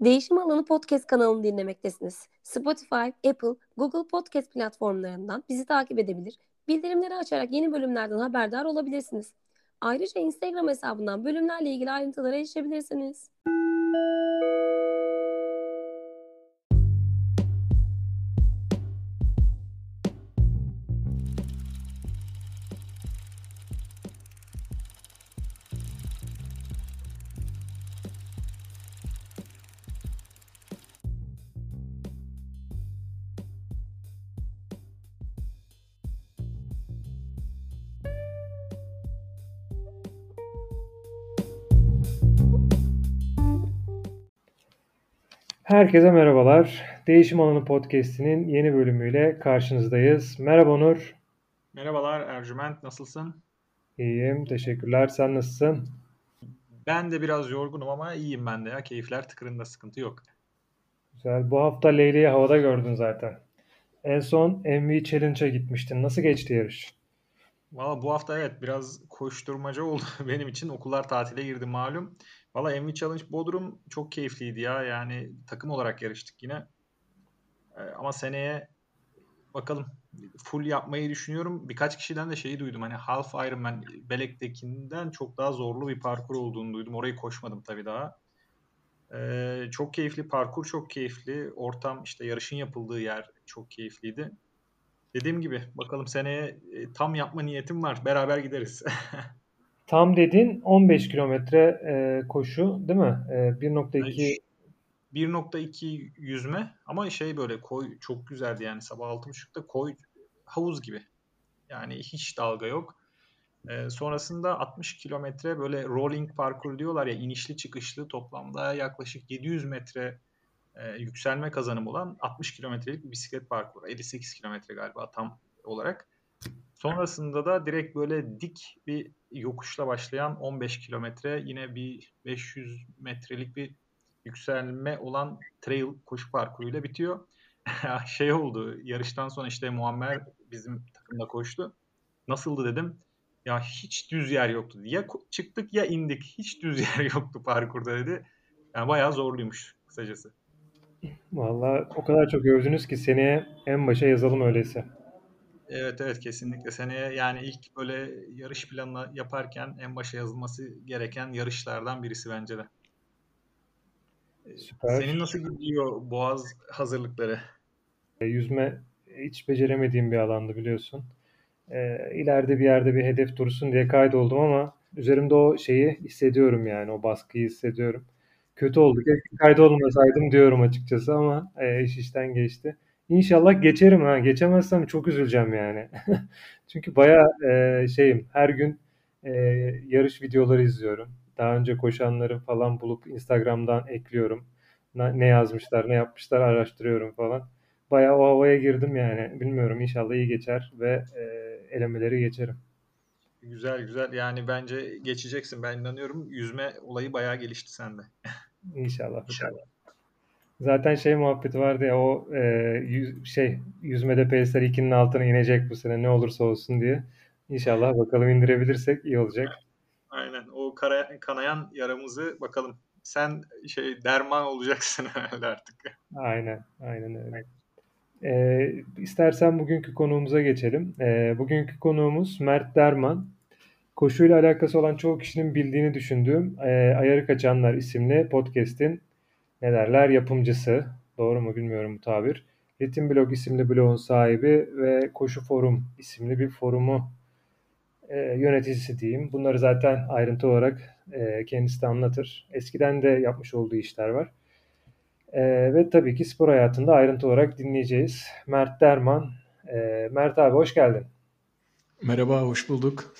Değişim Alanı Podcast kanalını dinlemektesiniz. Spotify, Apple, Google Podcast platformlarından bizi takip edebilir, bildirimleri açarak yeni bölümlerden haberdar olabilirsiniz. Ayrıca Instagram hesabından bölümlerle ilgili ayrıntılara erişebilirsiniz. Herkese merhabalar. Değişim Alanı Podcast'inin yeni bölümüyle karşınızdayız. Merhaba Onur. Merhabalar Ercüment, nasılsın? İyiyim, teşekkürler. Sen nasılsın? Ben de biraz yorgunum ama iyiyim ben de ya. Keyifler tıkırında sıkıntı yok. Güzel. Bu hafta Leyli'yi havada gördün zaten. En son MV Challenge'a gitmiştin. Nasıl geçti yarış? Valla bu hafta evet biraz koşturmaca oldu benim için. Okullar tatile girdi malum. Valla MV Challenge Bodrum çok keyifliydi ya. Yani takım olarak yarıştık yine. Ee, ama seneye bakalım full yapmayı düşünüyorum. Birkaç kişiden de şeyi duydum. Hani Half Ironman Belek'tekinden çok daha zorlu bir parkur olduğunu duydum. Orayı koşmadım tabii daha. Ee, çok keyifli parkur çok keyifli. Ortam işte yarışın yapıldığı yer çok keyifliydi. Dediğim gibi bakalım seneye e, tam yapma niyetim var. Beraber gideriz. Tam dedin 15 kilometre e, koşu değil mi? E, 1.2 1.2 yüzme ama şey böyle koy çok güzeldi yani sabah 6.30'da koy havuz gibi. Yani hiç dalga yok. E, sonrasında 60 kilometre böyle rolling parkur diyorlar ya inişli çıkışlı toplamda yaklaşık 700 metre e, yükselme kazanım olan 60 kilometrelik bir bisiklet parkuru. 58 kilometre galiba tam olarak. Sonrasında da direkt böyle dik bir yokuşla başlayan 15 kilometre yine bir 500 metrelik bir yükselme olan trail koşu parkuruyla bitiyor. şey oldu yarıştan sonra işte Muammer bizim takımda koştu. Nasıldı dedim. Ya hiç düz yer yoktu. Ya çıktık ya indik. Hiç düz yer yoktu parkurda dedi. Yani bayağı zorluymuş kısacası. Valla o kadar çok övdünüz ki seneye en başa yazalım öyleyse. Evet evet kesinlikle seneye yani ilk böyle yarış planı yaparken en başa yazılması gereken yarışlardan birisi bence de. Süper. Senin nasıl gidiyor Boğaz hazırlıkları? E, yüzme hiç beceremediğim bir alandı biliyorsun. E, ileride bir yerde bir hedef dursun diye kaydoldum ama üzerimde o şeyi hissediyorum yani o baskıyı hissediyorum. Kötü oldu. Keşke kaydolmasaydım diyorum açıkçası ama e, iş işten geçti. İnşallah geçerim ha. Geçemezsem çok üzüleceğim yani. Çünkü baya e, şeyim her gün e, yarış videoları izliyorum. Daha önce koşanları falan bulup Instagram'dan ekliyorum. Ne, ne yazmışlar, ne yapmışlar araştırıyorum falan. Baya o havaya girdim yani. Bilmiyorum inşallah iyi geçer ve e, elemeleri geçerim. Güzel güzel. Yani bence geçeceksin. Ben inanıyorum. Yüzme olayı bayağı gelişti sende. İnşallah. İnşallah. Zaten şey muhabbeti vardı ya o e, yüz, şey yüzmede PSR 2'nin altına inecek bu sene ne olursa olsun diye. İnşallah bakalım indirebilirsek iyi olacak. Aynen o kara, kanayan yaramızı bakalım. Sen şey derman olacaksın herhalde artık. Aynen aynen öyle. Ee, istersen bugünkü konuğumuza geçelim. Ee, bugünkü konuğumuz Mert Derman. Koşuyla alakası olan çoğu kişinin bildiğini düşündüğüm e, Ayarı Kaçanlar isimli podcast'in ne derler yapımcısı. Doğru mu bilmiyorum bu tabir. Ritim Blog isimli blogun sahibi ve Koşu Forum isimli bir forumu e, yöneticisi diyeyim. Bunları zaten ayrıntı olarak e, kendisi de anlatır. Eskiden de yapmış olduğu işler var. E, ve tabii ki spor hayatında ayrıntı olarak dinleyeceğiz. Mert Derman. E, Mert abi hoş geldin. Merhaba, hoş bulduk.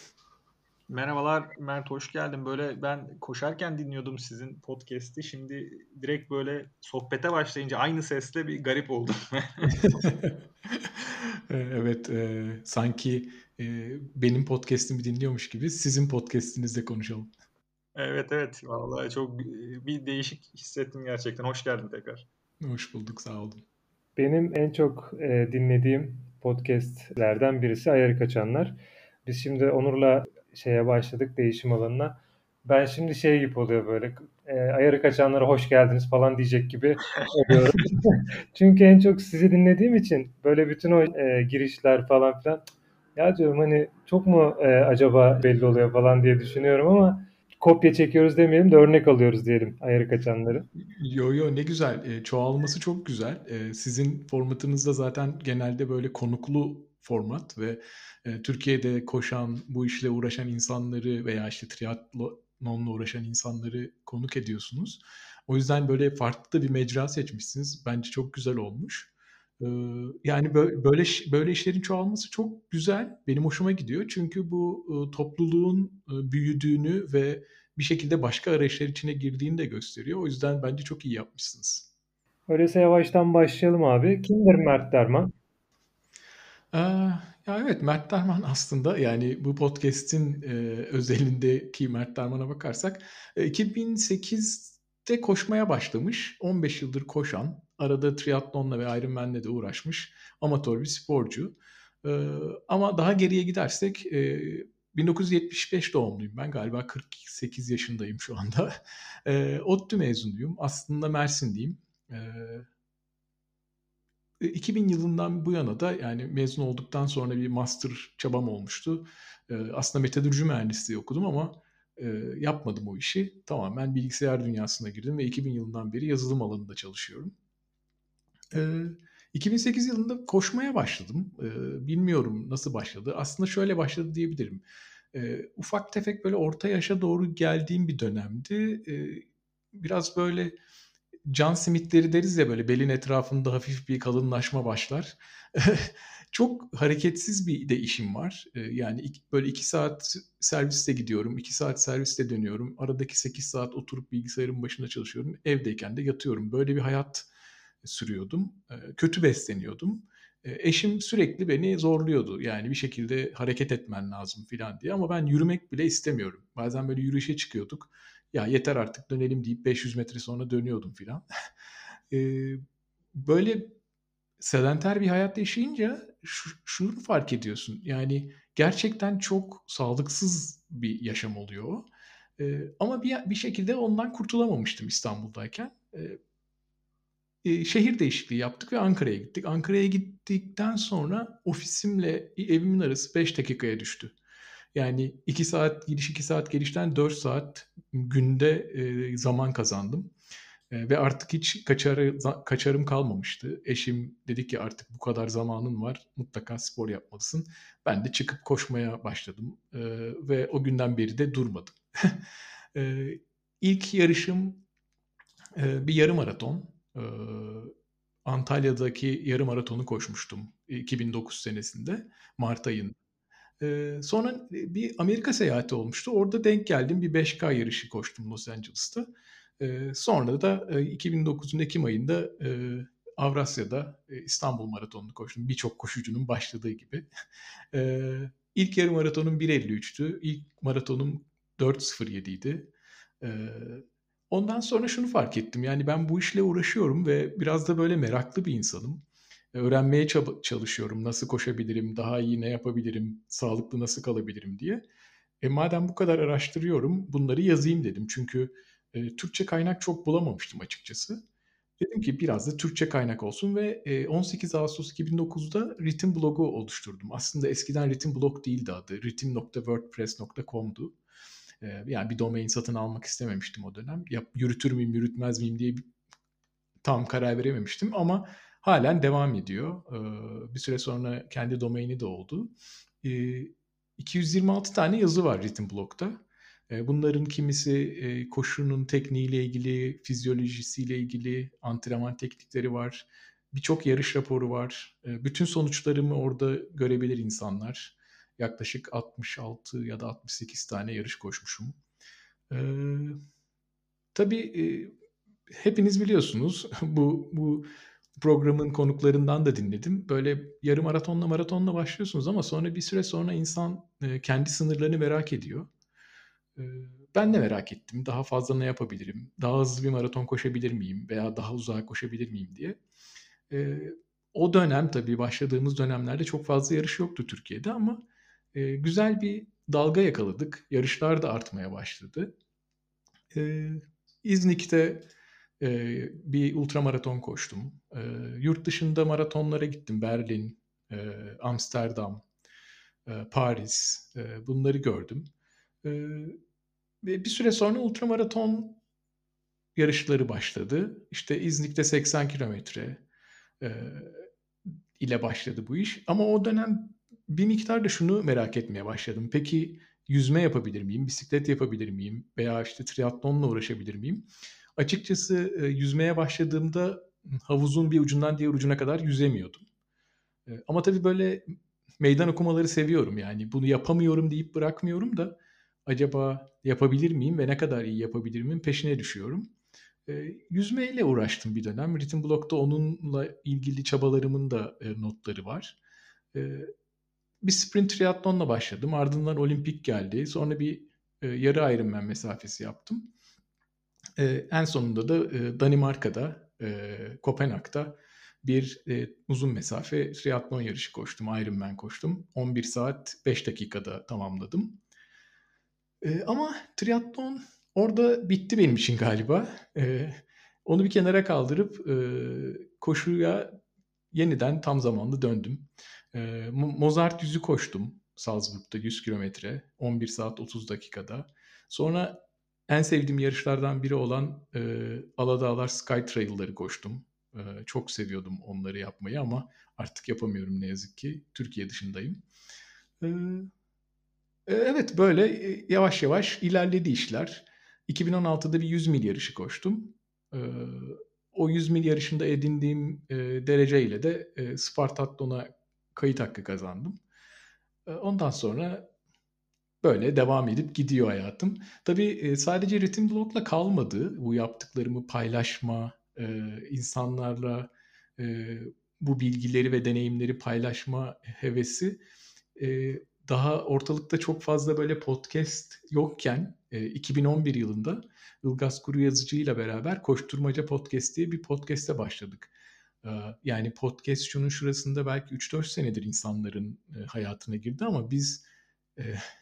Merhabalar Mert hoş geldin. Böyle ben koşarken dinliyordum sizin podcast'i. Şimdi direkt böyle sohbete başlayınca aynı sesle bir garip oldum. evet, e, sanki e, benim podcast'imi dinliyormuş gibi sizin podcast'inizde konuşalım. Evet evet vallahi çok bir değişik hissettim gerçekten. Hoş geldin tekrar. Hoş bulduk sağ olun. Benim en çok e, dinlediğim podcastlerden birisi Ayarı Kaçanlar. Biz şimdi Onur'la şeye başladık değişim alanına. Ben şimdi şey gibi oluyor böyle e, ayarı kaçanlara hoş geldiniz falan diyecek gibi oluyorum. Çünkü en çok sizi dinlediğim için böyle bütün o e, girişler falan filan ya diyorum hani çok mu e, acaba belli oluyor falan diye düşünüyorum ama kopya çekiyoruz demeyelim de örnek alıyoruz diyelim ayarı kaçanları. Yo yo ne güzel. E, çoğalması çok güzel. E, sizin formatınızda zaten genelde böyle konuklu format ve e, Türkiye'de koşan, bu işle uğraşan insanları veya işte triatlonla uğraşan insanları konuk ediyorsunuz. O yüzden böyle farklı bir mecra seçmişsiniz. Bence çok güzel olmuş. Ee, yani böyle böyle işlerin çoğalması çok güzel. Benim hoşuma gidiyor. Çünkü bu e, topluluğun e, büyüdüğünü ve bir şekilde başka arayışlar içine girdiğini de gösteriyor. O yüzden bence çok iyi yapmışsınız. Öyleyse yavaştan başlayalım abi. Kimdir Mert Derman? Ee, ya evet Mert Derman aslında yani bu podcast'in e, özelindeki Mert Derman'a bakarsak e, 2008'de koşmaya başlamış. 15 yıldır koşan, arada triatlonla ve Ironman'le de uğraşmış amatör bir sporcu. E, ama daha geriye gidersek e, 1975 doğumluyum ben galiba 48 yaşındayım şu anda. E, ODTÜ mezunuyum. Aslında Mersinliyim. E, 2000 yılından bu yana da yani mezun olduktan sonra bir master çabam olmuştu. E, aslında metalürji mühendisliği okudum ama e, yapmadım o işi. Tamamen bilgisayar dünyasına girdim ve 2000 yılından beri yazılım alanında çalışıyorum. E, 2008 yılında koşmaya başladım. E, bilmiyorum nasıl başladı. Aslında şöyle başladı diyebilirim. E, ufak tefek böyle orta yaşa doğru geldiğim bir dönemdi. E, biraz böyle John Smith'leri deriz ya böyle belin etrafında hafif bir kalınlaşma başlar. Çok hareketsiz bir de işim var. Yani böyle iki saat serviste gidiyorum, iki saat serviste dönüyorum. Aradaki sekiz saat oturup bilgisayarın başında çalışıyorum. Evdeyken de yatıyorum. Böyle bir hayat sürüyordum. Kötü besleniyordum. Eşim sürekli beni zorluyordu. Yani bir şekilde hareket etmen lazım falan diye. Ama ben yürümek bile istemiyorum. Bazen böyle yürüyüşe çıkıyorduk ya yeter artık dönelim deyip 500 metre sonra dönüyordum filan. e, böyle sedenter bir hayat yaşayınca şunu fark ediyorsun. Yani gerçekten çok sağlıksız bir yaşam oluyor. E, ama bir, bir şekilde ondan kurtulamamıştım İstanbul'dayken. E, şehir değişikliği yaptık ve Ankara'ya gittik. Ankara'ya gittikten sonra ofisimle evimin arası 5 dakikaya düştü. Yani 2 saat gidiş 2 saat gelişten 4 saat günde e, zaman kazandım. E, ve artık hiç kaçarı, kaçarım kalmamıştı. Eşim dedi ki artık bu kadar zamanın var mutlaka spor yapmalısın. Ben de çıkıp koşmaya başladım e, ve o günden beri de durmadım. e, ilk yarışım bir yarım maraton. Antalya'daki yarım maratonu koşmuştum 2009 senesinde Mart ayında. Sonra bir Amerika seyahati olmuştu. Orada denk geldim. Bir 5K yarışı koştum Los Angeles'ta. Sonra da e, 2009'un Ekim ayında Avrasya'da İstanbul Maratonu'nu koştum. Birçok koşucunun başladığı gibi. e, ilk yarı maratonum 1.53'tü. İlk maratonum 4.07 idi. Ondan sonra şunu fark ettim. Yani ben bu işle uğraşıyorum ve biraz da böyle meraklı bir insanım öğrenmeye çalışıyorum. Nasıl koşabilirim, daha iyi ne yapabilirim, sağlıklı nasıl kalabilirim diye. E madem bu kadar araştırıyorum, bunları yazayım dedim. Çünkü e, Türkçe kaynak çok bulamamıştım açıkçası. Dedim ki biraz da Türkçe kaynak olsun ve e, 18 Ağustos 2009'da ritim blogu oluşturdum. Aslında eskiden ritim blog değildi adı. ritim.wordpress.com'du. E, yani bir domain satın almak istememiştim o dönem. Ya, yürütür müyüm, yürütmez miyim diye bir, tam karar verememiştim ama halen devam ediyor. bir süre sonra kendi domaini de oldu. 226 tane yazı var Ritim Blog'da. bunların kimisi koşunun tekniğiyle ilgili, fizyolojisiyle ilgili, antrenman teknikleri var. Birçok yarış raporu var. bütün sonuçlarımı orada görebilir insanlar. Yaklaşık 66 ya da 68 tane yarış koşmuşum. tabii hepiniz biliyorsunuz bu bu programın konuklarından da dinledim. Böyle yarım maratonla maratonla başlıyorsunuz ama sonra bir süre sonra insan e, kendi sınırlarını merak ediyor. E, ben de merak ettim. Daha fazla ne yapabilirim? Daha hızlı bir maraton koşabilir miyim? Veya daha uzağa koşabilir miyim diye. E, o dönem tabii başladığımız dönemlerde çok fazla yarış yoktu Türkiye'de ama güzel bir dalga yakaladık. Yarışlar da artmaya başladı. İznik'te e, bir ultramaraton koştum. E, yurt dışında maratonlara gittim. Berlin, e, Amsterdam, e, Paris e, bunları gördüm. E, ve bir süre sonra ultramaraton yarışları başladı. İşte İznik'te 80 kilometre e, ile başladı bu iş. Ama o dönem bir miktar da şunu merak etmeye başladım. Peki yüzme yapabilir miyim, bisiklet yapabilir miyim veya işte triatlonla uğraşabilir miyim? Açıkçası e, yüzmeye başladığımda havuzun bir ucundan diğer ucuna kadar yüzemiyordum. E, ama tabii böyle meydan okumaları seviyorum yani bunu yapamıyorum deyip bırakmıyorum da acaba yapabilir miyim ve ne kadar iyi yapabilir miyim peşine düşüyorum. E, yüzmeyle uğraştım bir dönem. Ritim Block'ta onunla ilgili çabalarımın da notları var. Bir sprint triatlonla başladım. Ardından olimpik geldi. Sonra bir e, yarı Ironman mesafesi yaptım. E, en sonunda da e, Danimarka'da, e, Kopenhag'da bir e, uzun mesafe triatlon yarışı koştum. Ironman koştum. 11 saat 5 dakikada tamamladım. E, ama triatlon orada bitti benim için galiba. E, onu bir kenara kaldırıp e, koşuya yeniden tam zamanlı döndüm. E, Mozart yüzü koştum Salzburg'da 100 kilometre 11 saat 30 dakikada. Sonra en sevdiğim yarışlardan biri olan e, Aladağlar Sky Trail'ları koştum. E, çok seviyordum onları yapmayı ama artık yapamıyorum ne yazık ki. Türkiye dışındayım. E, evet böyle yavaş yavaş ilerledi işler. 2016'da bir 100 mil yarışı koştum. E, o 100 mil yarışında edindiğim e, dereceyle de e, Spartathlon'a kayıt hakkı kazandım. E, ondan sonra böyle devam edip gidiyor hayatım. Tabii sadece ritim blogla kalmadı. Bu yaptıklarımı paylaşma, insanlarla bu bilgileri ve deneyimleri paylaşma hevesi daha ortalıkta çok fazla böyle podcast yokken 2011 yılında Ilgaz Kuru Yazıcı beraber Koşturmaca Podcast diye bir podcast'e başladık. Yani podcast şunun şurasında belki 3-4 senedir insanların hayatına girdi ama biz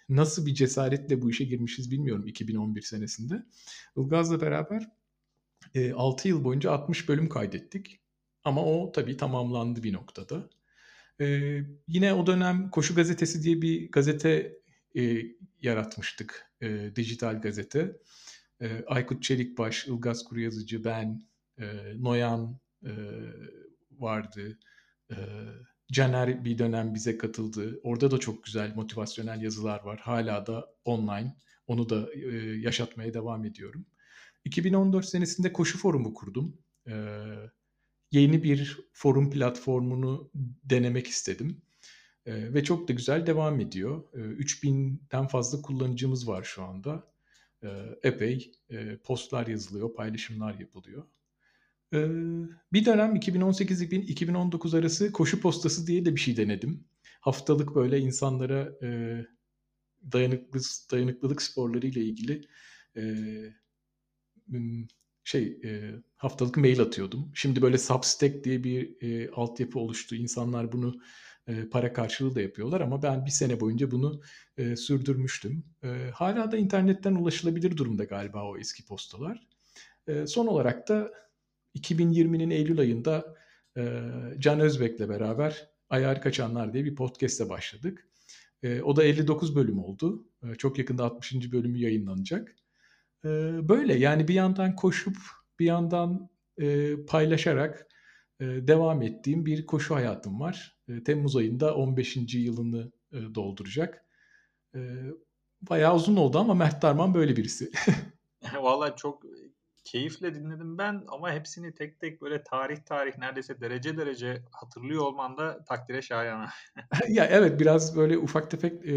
nasıl bir cesaretle bu işe girmişiz bilmiyorum 2011 senesinde. Ilgaz'la beraber 6 yıl boyunca 60 bölüm kaydettik. Ama o tabii tamamlandı bir noktada. yine o dönem Koşu Gazetesi diye bir gazete yaratmıştık. dijital gazete. Aykut Çelikbaş, Ilgaz Kuruyazıcı, ben, Noyan, e, vardı. E, Caner bir dönem bize katıldı. Orada da çok güzel motivasyonel yazılar var. Hala da online. Onu da e, yaşatmaya devam ediyorum. 2014 senesinde Koşu Forumu kurdum. E, yeni bir forum platformunu denemek istedim. E, ve çok da güzel devam ediyor. E, 3000'den fazla kullanıcımız var şu anda. E, epey e, postlar yazılıyor, paylaşımlar yapılıyor. Ee, bir dönem 2018-2019 arası koşu postası diye de bir şey denedim. Haftalık böyle insanlara e, dayanıklı dayanıklılık sporları ile ilgili e, şey e, haftalık mail atıyordum. Şimdi böyle Substack diye bir e, altyapı oluştu. İnsanlar bunu e, para karşılığı da yapıyorlar ama ben bir sene boyunca bunu e, sürdürmüştüm. E, hala da internetten ulaşılabilir durumda galiba o eski postalar. E, son olarak da 2020'nin Eylül ayında e, Can Özbek'le beraber Ayar Kaçanlar diye bir podcast'e başladık. E, o da 59 bölüm oldu. E, çok yakında 60. bölümü yayınlanacak. E, böyle yani bir yandan koşup bir yandan e, paylaşarak e, devam ettiğim bir koşu hayatım var. E, Temmuz ayında 15. yılını e, dolduracak. E, bayağı uzun oldu ama Mert Darman böyle birisi. Vallahi çok keyifle dinledim ben ama hepsini tek tek böyle tarih tarih neredeyse derece derece hatırlıyor olman da takdire şayan. ya evet biraz böyle ufak tefek e,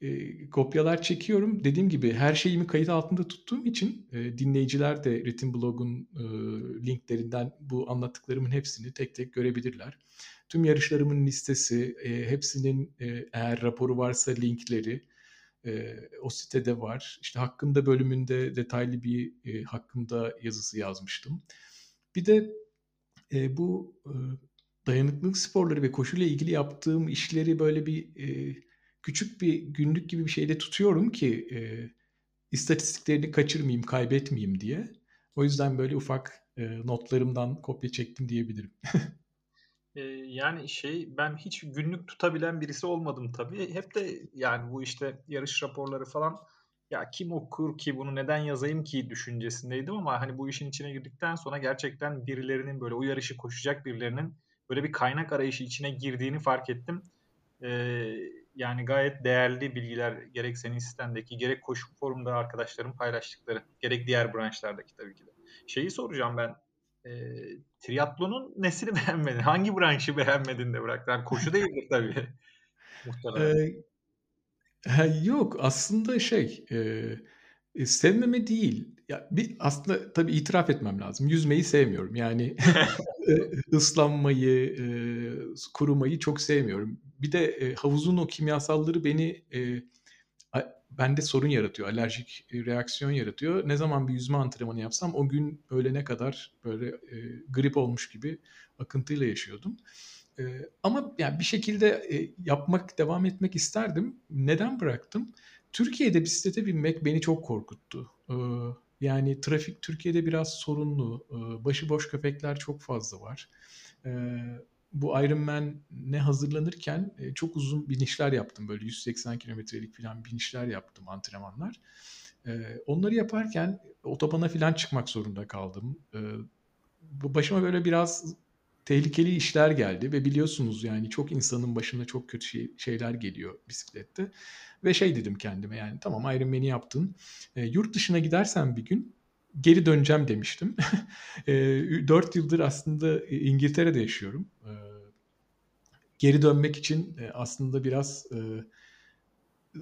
e, kopyalar çekiyorum. Dediğim gibi her şeyimi kayıt altında tuttuğum için e, dinleyiciler de Ritim Blog'un e, linklerinden bu anlattıklarımın hepsini tek tek görebilirler. Tüm yarışlarımın listesi, e, hepsinin e, eğer raporu varsa linkleri, e, o sitede var. İşte hakkında bölümünde detaylı bir e, hakkında yazısı yazmıştım. Bir de e, bu e, dayanıklılık sporları ve koşuyla ilgili yaptığım işleri böyle bir e, küçük bir günlük gibi bir şeyde tutuyorum ki e, istatistiklerini kaçırmayayım, kaybetmeyeyim diye. O yüzden böyle ufak e, notlarımdan kopya çektim diyebilirim. Yani şey ben hiç günlük tutabilen birisi olmadım tabii. Hep de yani bu işte yarış raporları falan ya kim okur ki bunu neden yazayım ki düşüncesindeydim ama hani bu işin içine girdikten sonra gerçekten birilerinin böyle o yarışı koşacak birilerinin böyle bir kaynak arayışı içine girdiğini fark ettim. Ee, yani gayet değerli bilgiler gerek senin sistemdeki gerek koşu forumda arkadaşlarım paylaştıkları gerek diğer branşlardaki tabii ki de. Şeyi soracağım ben e, triatlonun nesini beğenmedin? Hangi branşı beğenmedin de bıraktın? Yani koşu değildir tabii. Muhtemelen. Ee, yok aslında şey e, sevmeme değil. Ya bir aslında tabii itiraf etmem lazım. Yüzmeyi sevmiyorum. Yani ıslanmayı, e, kurumayı çok sevmiyorum. Bir de e, havuzun o kimyasalları beni e, bende sorun yaratıyor. Alerjik reaksiyon yaratıyor. Ne zaman bir yüzme antrenmanı yapsam o gün öğlene kadar böyle e, grip olmuş gibi akıntıyla yaşıyordum. E, ama yani bir şekilde e, yapmak, devam etmek isterdim. Neden bıraktım? Türkiye'de bisiklete binmek beni çok korkuttu. E, yani trafik Türkiye'de biraz sorunlu. E, başıboş köpekler çok fazla var. E, bu Ironman ne hazırlanırken e, çok uzun binişler yaptım. Böyle 180 kilometrelik falan binişler yaptım antrenmanlar. E, onları yaparken otobana falan çıkmak zorunda kaldım. E, başıma böyle biraz tehlikeli işler geldi ve biliyorsunuz yani çok insanın başına çok kötü şey, şeyler geliyor bisiklette. Ve şey dedim kendime yani tamam Ironman'i yaptın. E, yurt dışına gidersen bir gün geri döneceğim demiştim. e, 4 yıldır aslında İngiltere'de yaşıyorum. E, geri dönmek için e, aslında biraz e,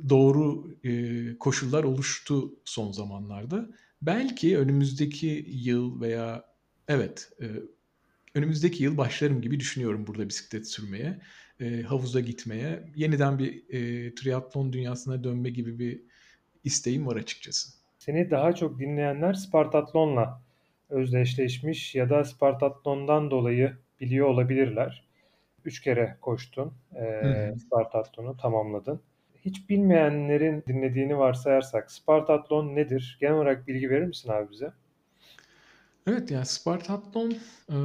doğru e, koşullar oluştu son zamanlarda. Belki önümüzdeki yıl veya evet e, önümüzdeki yıl başlarım gibi düşünüyorum burada bisiklet sürmeye, e, havuza gitmeye. Yeniden bir e, triatlon dünyasına dönme gibi bir isteğim var açıkçası. Seni daha çok dinleyenler Spartatlon'la özdeşleşmiş ya da Spartatlon'dan dolayı biliyor olabilirler. Üç kere koştun, e, Spartatlon'u tamamladın. Hiç bilmeyenlerin dinlediğini varsayarsak Spartatlon nedir? Genel olarak bilgi verir misin abi bize? Evet yani Spartatlon e,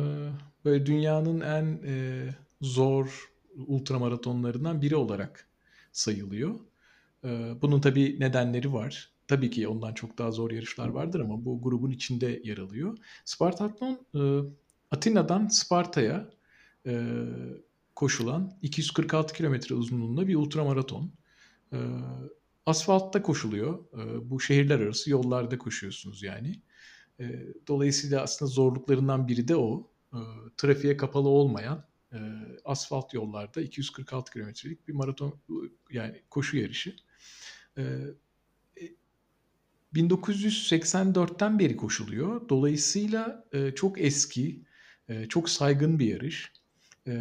böyle dünyanın en e, zor ultramaratonlarından biri olarak sayılıyor. E, bunun tabii nedenleri var. Tabii ki ondan çok daha zor yarışlar vardır ama bu grubun içinde yer alıyor. Spartatlon e, Atina'dan Sparta'ya koşulan 246 kilometre uzunluğunda bir ultramaraton. Asfaltta koşuluyor. Bu şehirler arası yollarda koşuyorsunuz yani. Dolayısıyla aslında zorluklarından biri de o. Trafiğe kapalı olmayan asfalt yollarda 246 kilometrelik bir maraton yani koşu yarışı. E, 1984'ten beri koşuluyor. Dolayısıyla e, çok eski, e, çok saygın bir yarış. E,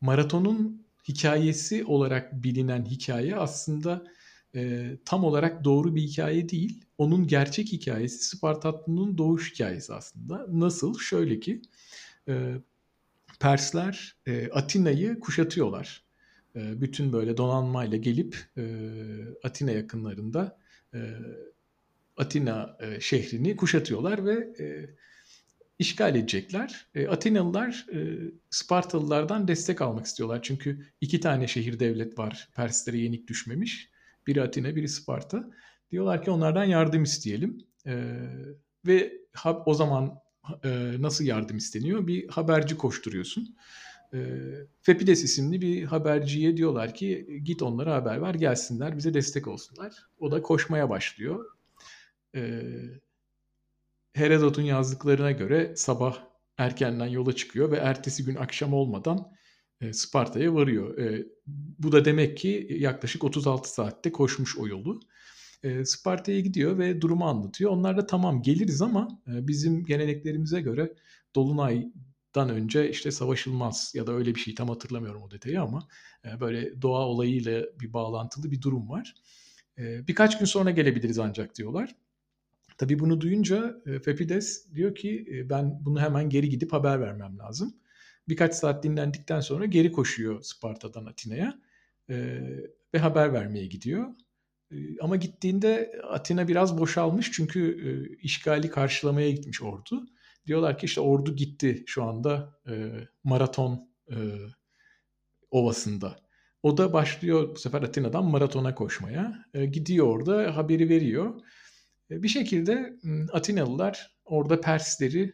maratonun hikayesi olarak bilinen hikaye aslında e, tam olarak doğru bir hikaye değil. Onun gerçek hikayesi Spartatlı'nın doğuş hikayesi aslında. Nasıl? Şöyle ki e, Persler e, Atina'yı kuşatıyorlar. E, bütün böyle donanmayla gelip e, Atina yakınlarında e, Atina e, şehrini kuşatıyorlar ve e, işgal edecekler. E, Atinalılar e, Spartalılardan destek almak istiyorlar. Çünkü iki tane şehir devlet var Perslere yenik düşmemiş. Biri Atina, biri Sparta. Diyorlar ki onlardan yardım isteyelim. E, ve ha, o zaman e, nasıl yardım isteniyor? Bir haberci koşturuyorsun. E, Fepides isimli bir haberciye diyorlar ki git onlara haber ver gelsinler bize destek olsunlar. O da koşmaya başlıyor. E, Herodot'un yazdıklarına göre sabah erkenden yola çıkıyor ve ertesi gün akşam olmadan e, Sparta'ya varıyor. E, bu da demek ki yaklaşık 36 saatte koşmuş o yolu. E, Sparta'ya gidiyor ve durumu anlatıyor. Onlar da tamam geliriz ama e, bizim geleneklerimize göre Dolunay'dan önce işte savaşılmaz ya da öyle bir şey tam hatırlamıyorum o detayı ama e, böyle doğa olayıyla bir bağlantılı bir durum var. E, birkaç gün sonra gelebiliriz ancak diyorlar. Tabii bunu duyunca e, Fepides diyor ki e, ben bunu hemen geri gidip haber vermem lazım. Birkaç saat dinlendikten sonra geri koşuyor Sparta'dan Atina'ya e, ve haber vermeye gidiyor. ama gittiğinde Atina biraz boşalmış çünkü işgali karşılamaya gitmiş ordu. Diyorlar ki işte ordu gitti şu anda maraton ovasında. O da başlıyor bu sefer Atina'dan maratona koşmaya. Gidiyor orada haberi veriyor. Bir şekilde Atinalılar orada Persleri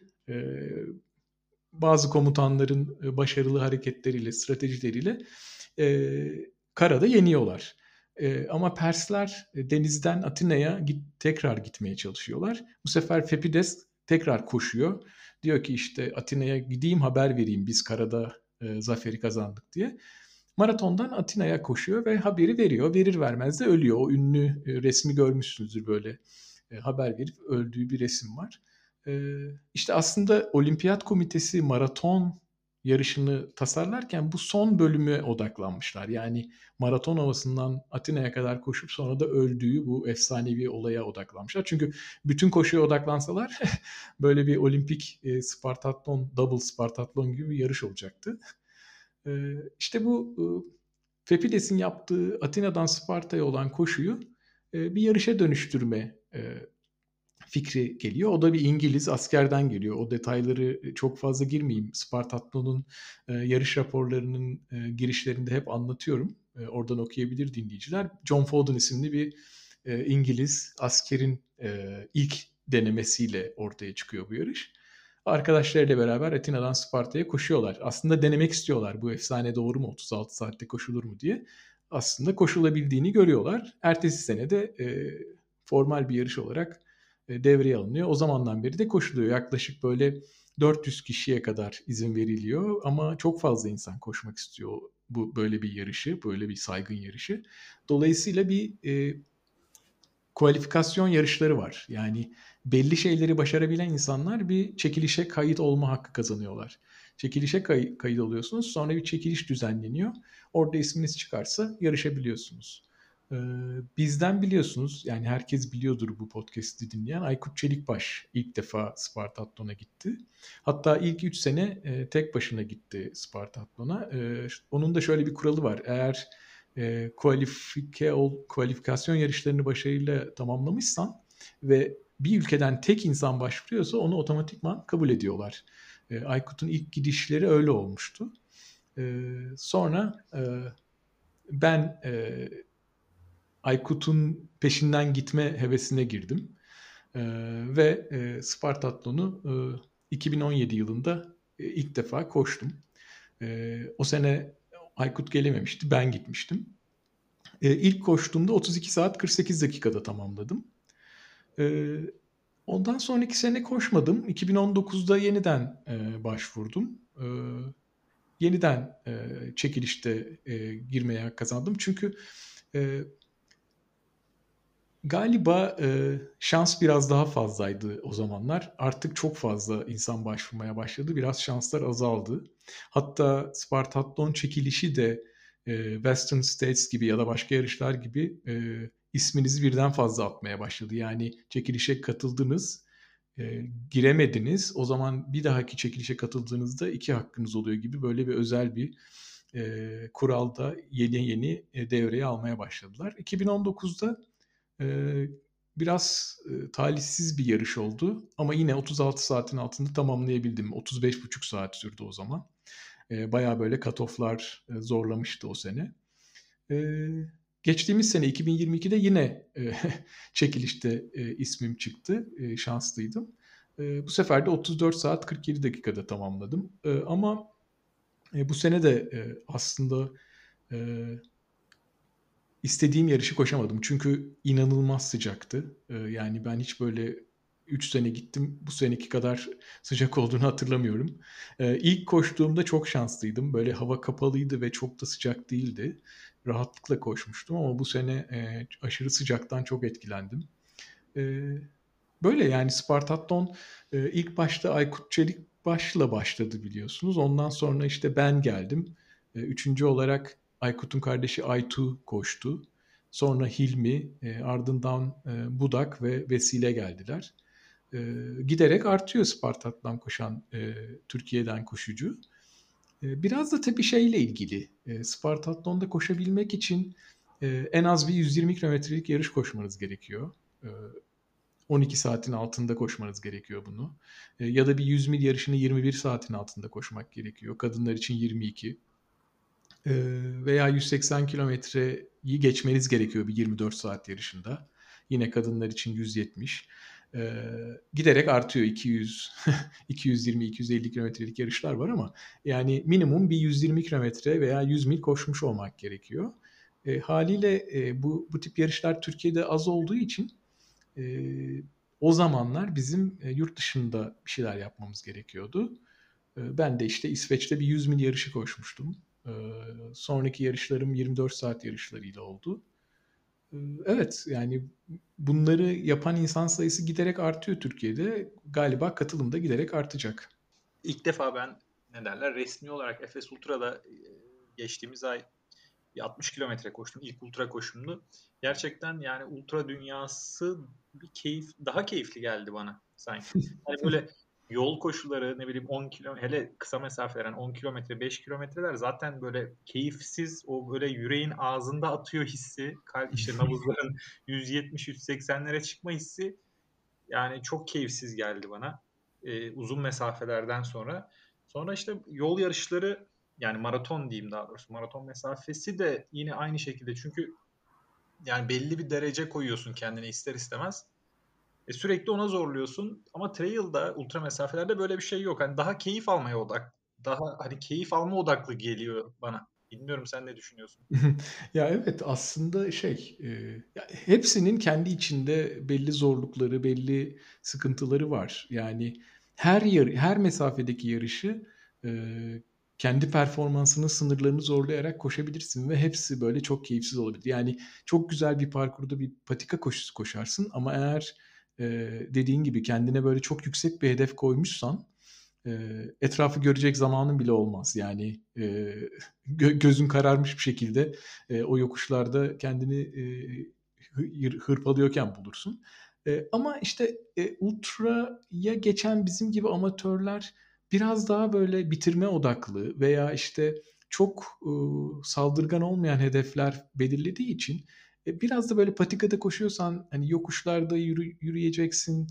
bazı komutanların başarılı hareketleriyle, stratejileriyle karada yeniyorlar. E, ama Persler e, denizden Atina'ya git, tekrar gitmeye çalışıyorlar. Bu sefer Fepides tekrar koşuyor. Diyor ki işte Atina'ya gideyim haber vereyim biz karada e, zaferi kazandık diye. Maratondan Atina'ya koşuyor ve haberi veriyor. Verir vermez de ölüyor. O ünlü e, resmi görmüşsünüzdür böyle e, haber verip öldüğü bir resim var. E, işte aslında Olimpiyat Komitesi maraton yarışını tasarlarken bu son bölüme odaklanmışlar. Yani maraton havasından Atina'ya kadar koşup sonra da öldüğü bu efsanevi olaya odaklanmışlar. Çünkü bütün koşuya odaklansalar böyle bir olimpik e, Spartatlon, double Spartatlon gibi bir yarış olacaktı. E, işte bu e, Fepides'in yaptığı Atina'dan Sparta'ya olan koşuyu e, bir yarışa dönüştürme fikri geliyor. O da bir İngiliz askerden geliyor. O detayları e, çok fazla girmeyeyim. Spartatlo'nun e, yarış raporlarının e, girişlerinde hep anlatıyorum. E, oradan okuyabilir dinleyiciler. John Foden isimli bir e, İngiliz askerin e, ilk denemesiyle ortaya çıkıyor bu yarış. Arkadaşlarıyla beraber Atina'dan Sparta'ya koşuyorlar. Aslında denemek istiyorlar bu efsane doğru mu 36 saatte koşulur mu diye. Aslında koşulabildiğini görüyorlar. Ertesi sene de e, formal bir yarış olarak e, devreye alınıyor. O zamandan beri de koşuluyor. Yaklaşık böyle 400 kişiye kadar izin veriliyor ama çok fazla insan koşmak istiyor bu böyle bir yarışı, böyle bir saygın yarışı. Dolayısıyla bir e, kualifikasyon yarışları var. Yani belli şeyleri başarabilen insanlar bir çekilişe kayıt olma hakkı kazanıyorlar. Çekilişe kay- kayıt oluyorsunuz. Sonra bir çekiliş düzenleniyor. Orada isminiz çıkarsa yarışabiliyorsunuz. Ee, bizden biliyorsunuz yani herkes biliyordur bu podcast'i dinleyen Aykut Çelikbaş ilk defa Spartatlon'a gitti. Hatta ilk 3 sene e, tek başına gitti Spartatlon'a. E, onun da şöyle bir kuralı var. Eğer e, kualifike ol, kualifikasyon yarışlarını başarıyla tamamlamışsan ve bir ülkeden tek insan başvuruyorsa onu otomatikman kabul ediyorlar. E, Aykut'un ilk gidişleri öyle olmuştu. Sonra e, ben Aykut'un peşinden gitme hevesine girdim. E, ve e, Spartatlon'u e, 2017 yılında e, ilk defa koştum. E, o sene Aykut gelememişti, ben gitmiştim. E, ilk koştuğumda 32 saat 48 dakikada tamamladım. E, ondan sonraki sene koşmadım. 2019'da yeniden e, başvurdum. E, yeniden e, çekilişte e, girmeye kazandım. Çünkü e, Galiba e, şans biraz daha fazlaydı o zamanlar. Artık çok fazla insan başvurmaya başladı. Biraz şanslar azaldı. Hatta Spartatlon çekilişi de e, Western States gibi ya da başka yarışlar gibi e, isminizi birden fazla atmaya başladı. Yani çekilişe katıldınız, e, giremediniz. O zaman bir dahaki çekilişe katıldığınızda iki hakkınız oluyor gibi böyle bir özel bir e, kuralda yeni yeni e, devreye almaya başladılar. 2019'da biraz talihsiz bir yarış oldu. Ama yine 36 saatin altında tamamlayabildim. 35,5 saat sürdü o zaman. Baya böyle katofflar zorlamıştı o sene. Geçtiğimiz sene 2022'de yine çekilişte ismim çıktı. Şanslıydım. Bu sefer de 34 saat 47 dakikada tamamladım. Ama bu sene de aslında istediğim yarışı koşamadım. Çünkü inanılmaz sıcaktı. Ee, yani ben hiç böyle 3 sene gittim. Bu seneki kadar sıcak olduğunu hatırlamıyorum. Ee, ilk koştuğumda çok şanslıydım. Böyle hava kapalıydı ve çok da sıcak değildi. Rahatlıkla koşmuştum ama bu sene e, aşırı sıcaktan çok etkilendim. Ee, böyle yani Spartatlon e, ilk başta Aykut Çelik başla başladı biliyorsunuz. Ondan sonra işte ben geldim. E, üçüncü olarak Aykut'un kardeşi Aytu koştu. Sonra Hilmi, e, ardından e, Budak ve Vesile geldiler. E, giderek artıyor Spartat'tan koşan e, Türkiye'den koşucu. E, biraz da tabii şeyle ilgili. E, Spartatlon'da koşabilmek için e, en az bir 120 kilometrelik yarış koşmanız gerekiyor. E, 12 saatin altında koşmanız gerekiyor bunu. E, ya da bir 100 mil yarışını 21 saatin altında koşmak gerekiyor. Kadınlar için 22. E, veya 180 kilometreyi geçmeniz gerekiyor bir 24 saat yarışında. Yine kadınlar için 170. E, giderek artıyor 200, 220, 250 kilometrelik yarışlar var ama yani minimum bir 120 kilometre veya 100 mil koşmuş olmak gerekiyor. E, haliyle e, bu bu tip yarışlar Türkiye'de az olduğu için e, o zamanlar bizim e, yurt dışında bir şeyler yapmamız gerekiyordu. E, ben de işte İsveç'te bir 100 mil yarışı koşmuştum. E, sonraki yarışlarım 24 saat yarışlarıyla oldu. E, evet yani bunları yapan insan sayısı giderek artıyor Türkiye'de. Galiba katılım da giderek artacak. İlk defa ben ne derler resmi olarak Efes Ultra'da e, geçtiğimiz ay bir 60 kilometre koştum. İlk ultra koşumdu. Gerçekten yani ultra dünyası bir keyif daha keyifli geldi bana sanki. Hani böyle yol koşuları ne bileyim 10 kilo hele kısa mesafeler yani 10 kilometre 5 kilometreler zaten böyle keyifsiz o böyle yüreğin ağzında atıyor hissi işte nabızların 170-180'lere çıkma hissi yani çok keyifsiz geldi bana ee, uzun mesafelerden sonra sonra işte yol yarışları yani maraton diyeyim daha doğrusu maraton mesafesi de yine aynı şekilde çünkü yani belli bir derece koyuyorsun kendine ister istemez. E, sürekli ona zorluyorsun ama trail'da ultra mesafelerde böyle bir şey yok. Hani daha keyif almaya odak daha hani keyif alma odaklı geliyor bana. Bilmiyorum sen ne düşünüyorsun? ya evet aslında şey e, ya hepsinin kendi içinde belli zorlukları, belli sıkıntıları var. Yani her yer, her mesafedeki yarışı e, kendi performansının sınırlarını zorlayarak koşabilirsin ve hepsi böyle çok keyifsiz olabilir. Yani çok güzel bir parkurda bir patika koşusu koşarsın ama eğer e, dediğin gibi kendine böyle çok yüksek bir hedef koymuşsan e, etrafı görecek zamanın bile olmaz. Yani e, gö- gözün kararmış bir şekilde e, o yokuşlarda kendini e, hırpalıyorken bulursun. E, ama işte e, ultraya geçen bizim gibi amatörler biraz daha böyle bitirme odaklı veya işte çok e, saldırgan olmayan hedefler belirlediği için biraz da böyle patikada koşuyorsan hani yokuşlarda yürü, yürüyeceksin,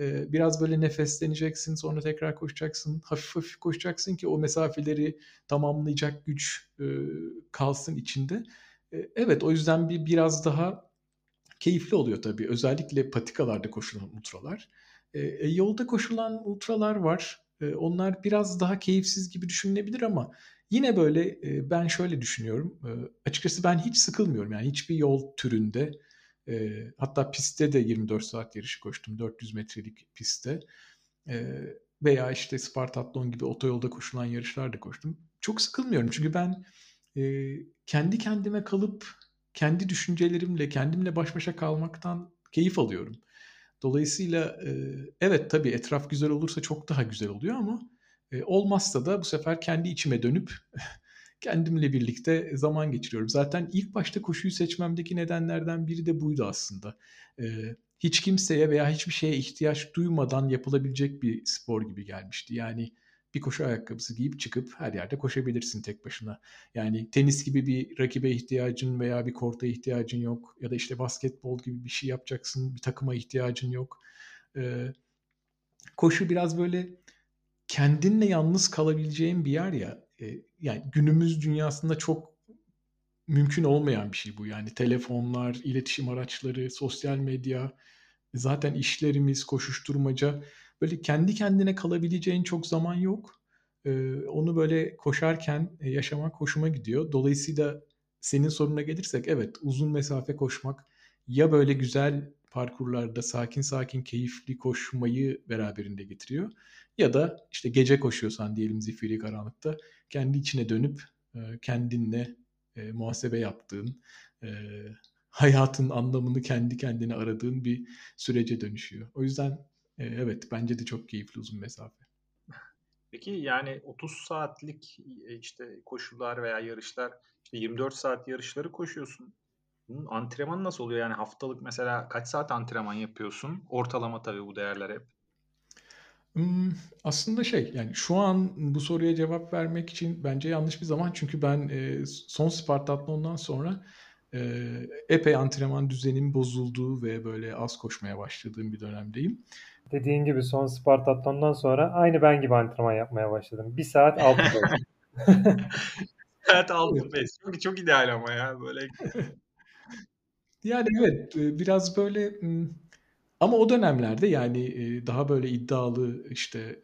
e, biraz böyle nefesleneceksin, sonra tekrar koşacaksın, hafif hafif koşacaksın ki o mesafeleri tamamlayacak güç e, kalsın içinde. E, evet o yüzden bir biraz daha keyifli oluyor tabii. Özellikle patikalarda koşulan ultralar. E, yolda koşulan ultralar var onlar biraz daha keyifsiz gibi düşünülebilir ama yine böyle ben şöyle düşünüyorum. açıkçası ben hiç sıkılmıyorum. Yani hiçbir yol türünde hatta pistte de 24 saat yarışı koştum. 400 metrelik pistte. veya işte Spartatlon gibi otoyolda koşulan yarışlar da koştum. Çok sıkılmıyorum çünkü ben kendi kendime kalıp kendi düşüncelerimle, kendimle baş başa kalmaktan keyif alıyorum. Dolayısıyla evet tabii etraf güzel olursa çok daha güzel oluyor ama olmazsa da bu sefer kendi içime dönüp kendimle birlikte zaman geçiriyorum. Zaten ilk başta koşuyu seçmemdeki nedenlerden biri de buydu aslında. Hiç kimseye veya hiçbir şeye ihtiyaç duymadan yapılabilecek bir spor gibi gelmişti. Yani bir koşu ayakkabısı giyip çıkıp her yerde koşabilirsin tek başına. Yani tenis gibi bir rakibe ihtiyacın veya bir korta ihtiyacın yok. Ya da işte basketbol gibi bir şey yapacaksın, bir takıma ihtiyacın yok. Ee, koşu biraz böyle kendinle yalnız kalabileceğin bir yer ya. E, yani günümüz dünyasında çok mümkün olmayan bir şey bu. Yani telefonlar, iletişim araçları, sosyal medya, zaten işlerimiz, koşuşturmaca böyle kendi kendine kalabileceğin çok zaman yok. Ee, onu böyle koşarken e, yaşamak hoşuma gidiyor. Dolayısıyla senin soruna gelirsek evet uzun mesafe koşmak ya böyle güzel parkurlarda sakin sakin keyifli koşmayı beraberinde getiriyor ya da işte gece koşuyorsan diyelim zifiri karanlıkta kendi içine dönüp e, kendinle e, muhasebe yaptığın e, hayatın anlamını kendi kendine aradığın bir sürece dönüşüyor. O yüzden evet bence de çok keyifli uzun mesafe. Peki yani 30 saatlik işte koşular veya yarışlar işte 24 saat yarışları koşuyorsun. Bunun antrenmanı nasıl oluyor? Yani haftalık mesela kaç saat antrenman yapıyorsun? Ortalama tabii bu değerler hep. Hmm, aslında şey yani şu an bu soruya cevap vermek için bence yanlış bir zaman çünkü ben son Spartatlon'dan sonra e, epey antrenman düzenim bozulduğu ve böyle az koşmaya başladığım bir dönemdeyim. Dediğin gibi son Spartatlon'dan sonra aynı ben gibi antrenman yapmaya başladım. Bir saat altı saat altı pes. Çok, çok ideal ama ya böyle. yani evet biraz böyle ama o dönemlerde yani daha böyle iddialı işte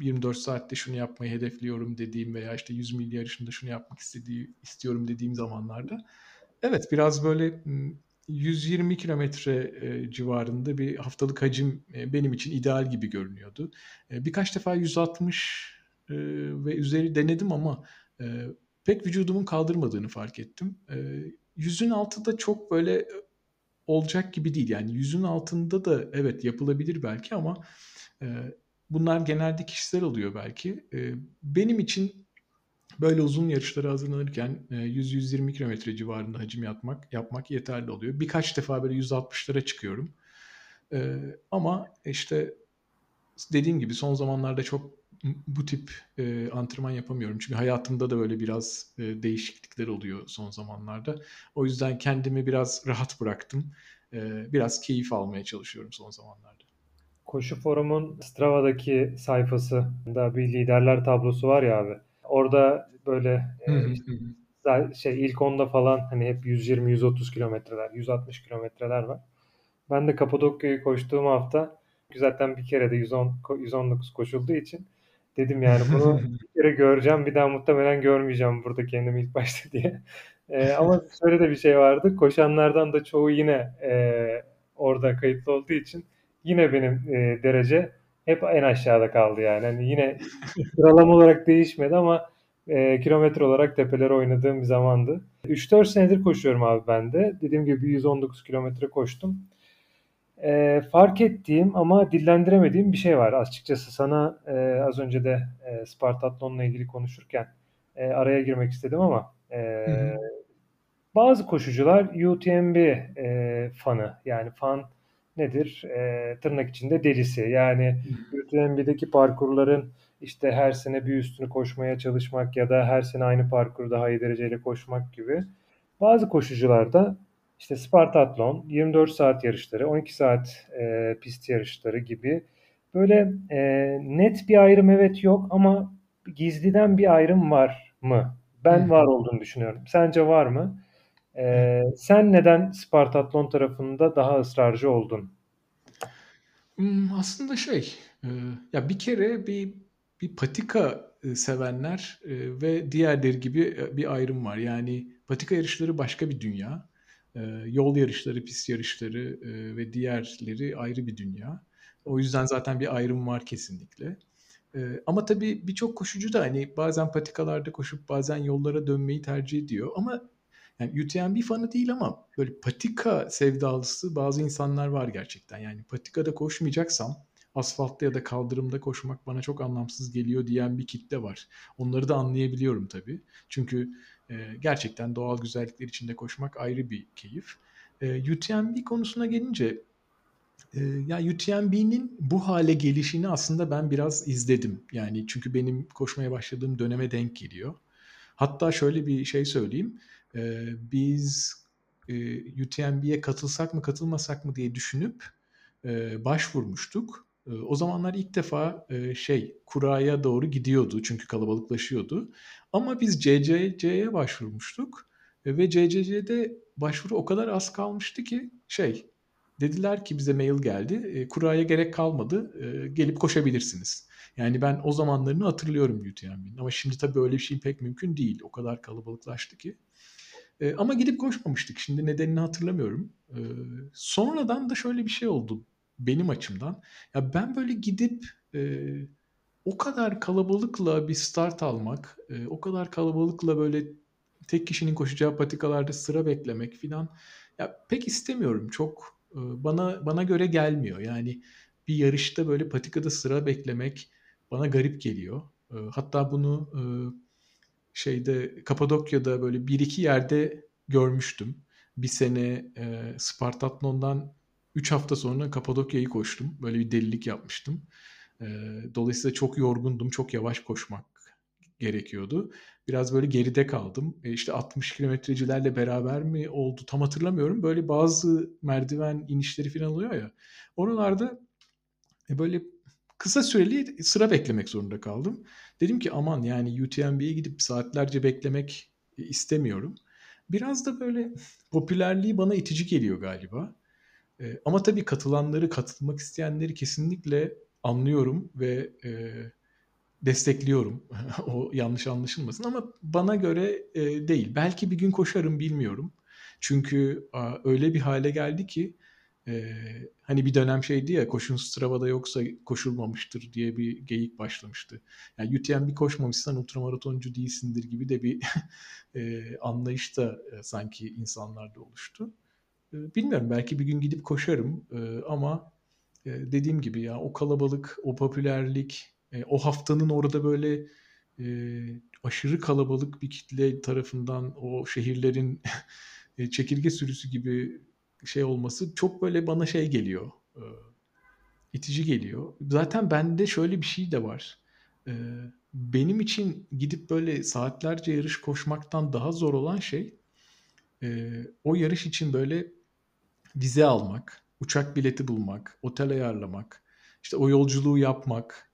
24 saatte şunu yapmayı hedefliyorum dediğim veya işte 100 mil yarışında şunu yapmak istediği istiyorum dediğim zamanlarda evet biraz böyle 120 kilometre civarında bir haftalık hacim benim için ideal gibi görünüyordu. Birkaç defa 160 ve üzeri denedim ama pek vücudumun kaldırmadığını fark ettim. Yüzün altında çok böyle olacak gibi değil. Yani yüzün altında da evet yapılabilir belki ama bunlar genelde kişisel oluyor belki. Benim için böyle uzun yarışlara hazırlanırken 100-120 kilometre civarında hacim yapmak, yapmak yeterli oluyor. Birkaç defa böyle 160'lara çıkıyorum. Ama işte dediğim gibi son zamanlarda çok bu tip e, antrenman yapamıyorum. Çünkü hayatımda da böyle biraz e, değişiklikler oluyor son zamanlarda. O yüzden kendimi biraz rahat bıraktım. E, biraz keyif almaya çalışıyorum son zamanlarda. Koşu Forum'un Strava'daki sayfasında bir liderler tablosu var ya abi. Orada böyle e, şey ilk onda falan hani hep 120-130 kilometreler, 160 kilometreler var. Ben de Kapadokya'yı koştuğum hafta zaten bir kere de 110 119 koşulduğu için Dedim yani bunu bir kere göreceğim bir daha muhtemelen görmeyeceğim burada kendimi ilk başta diye. E, ama şöyle de bir şey vardı. Koşanlardan da çoğu yine e, orada kayıtlı olduğu için yine benim e, derece hep en aşağıda kaldı yani. yani yine sıralama olarak değişmedi ama e, kilometre olarak tepeleri oynadığım bir zamandı. 3-4 senedir koşuyorum abi ben de. Dediğim gibi 119 kilometre koştum. E, fark ettiğim ama dillendiremediğim bir şey var. Açıkçası sana e, az önce de e, Spartatlon'la ilgili konuşurken e, araya girmek istedim ama e, bazı koşucular UTMB e, fanı. Yani fan nedir? E, tırnak içinde delisi. Yani UTMB'deki parkurların işte her sene bir üstünü koşmaya çalışmak ya da her sene aynı parkuru daha iyi dereceyle koşmak gibi. Bazı koşucular da işte Spartatlon, 24 saat yarışları, 12 saat e, pist yarışları gibi böyle e, net bir ayrım evet yok ama gizliden bir ayrım var mı? Ben var olduğunu düşünüyorum. Sence var mı? E, sen neden Spartatlon tarafında daha ısrarcı oldun? Hmm, aslında şey, e, ya bir kere bir bir patika e, sevenler e, ve diğerleri gibi bir ayrım var. Yani patika yarışları başka bir dünya. Ee, yol yarışları, pist yarışları e, ve diğerleri ayrı bir dünya. O yüzden zaten bir ayrım var kesinlikle. Ee, ama tabii birçok koşucu da hani bazen patikalarda koşup bazen yollara dönmeyi tercih ediyor. Ama yani UTMB fanı değil ama böyle patika sevdalısı bazı insanlar var gerçekten. Yani patikada koşmayacaksam asfaltta ya da kaldırımda koşmak bana çok anlamsız geliyor diyen bir kitle var. Onları da anlayabiliyorum tabii. Çünkü e, gerçekten doğal güzellikler içinde koşmak ayrı bir keyif. E, UTMB konusuna gelince e, ya UTMB'nin bu hale gelişini aslında ben biraz izledim. Yani çünkü benim koşmaya başladığım döneme denk geliyor. Hatta şöyle bir şey söyleyeyim. E, biz e, UTMB'ye katılsak mı katılmasak mı diye düşünüp e, başvurmuştuk. Ee, o zamanlar ilk defa e, şey kuraya doğru gidiyordu çünkü kalabalıklaşıyordu. Ama biz CCC'ye başvurmuştuk e, ve CCC'de başvuru o kadar az kalmıştı ki şey dediler ki bize mail geldi. E, kuraya gerek kalmadı. Gelip koşabilirsiniz. Yani ben o zamanlarını hatırlıyorum UTMB'nin. Ama şimdi tabii öyle bir şey pek mümkün değil. O kadar kalabalıklaştı ki. Ama gidip koşmamıştık. Şimdi nedenini hatırlamıyorum. Sonradan da şöyle bir şey oldu benim açımdan. Ya ben böyle gidip e, o kadar kalabalıkla bir start almak, e, o kadar kalabalıkla böyle tek kişinin koşacağı patikalarda sıra beklemek filan ya pek istemiyorum. Çok e, bana bana göre gelmiyor. Yani bir yarışta böyle patikada sıra beklemek bana garip geliyor. E, hatta bunu e, şeyde Kapadokya'da böyle bir iki yerde görmüştüm. Bir sene e, Spartatlon'dan 3 hafta sonra Kapadokya'yı koştum. Böyle bir delilik yapmıştım. Dolayısıyla çok yorgundum. Çok yavaş koşmak gerekiyordu. Biraz böyle geride kaldım. E işte 60 kilometrecilerle beraber mi oldu tam hatırlamıyorum. Böyle bazı merdiven inişleri falan oluyor ya. Oralarda e böyle kısa süreli sıra beklemek zorunda kaldım. Dedim ki aman yani UTMB'ye gidip saatlerce beklemek istemiyorum. Biraz da böyle popülerliği bana itici geliyor galiba. E, ama tabii katılanları, katılmak isteyenleri kesinlikle anlıyorum ve e, destekliyorum. o yanlış anlaşılmasın ama bana göre e, değil. Belki bir gün koşarım bilmiyorum. Çünkü a, öyle bir hale geldi ki e, hani bir dönem şeydi ya koşun Strava'da yoksa koşulmamıştır diye bir geyik başlamıştı. Yani UTMB koşmamışsan ultramaratoncu değilsindir gibi de bir e, anlayış da e, sanki insanlarda oluştu. E, bilmiyorum belki bir gün gidip koşarım e, ama dediğim gibi ya o kalabalık, o popülerlik, e, o haftanın orada böyle e, aşırı kalabalık bir kitle tarafından o şehirlerin e, çekirge sürüsü gibi şey olması çok böyle bana şey geliyor. İtici geliyor. Zaten bende şöyle bir şey de var. Benim için gidip böyle saatlerce yarış koşmaktan daha zor olan şey o yarış için böyle vize almak, uçak bileti bulmak, otel ayarlamak, işte o yolculuğu yapmak,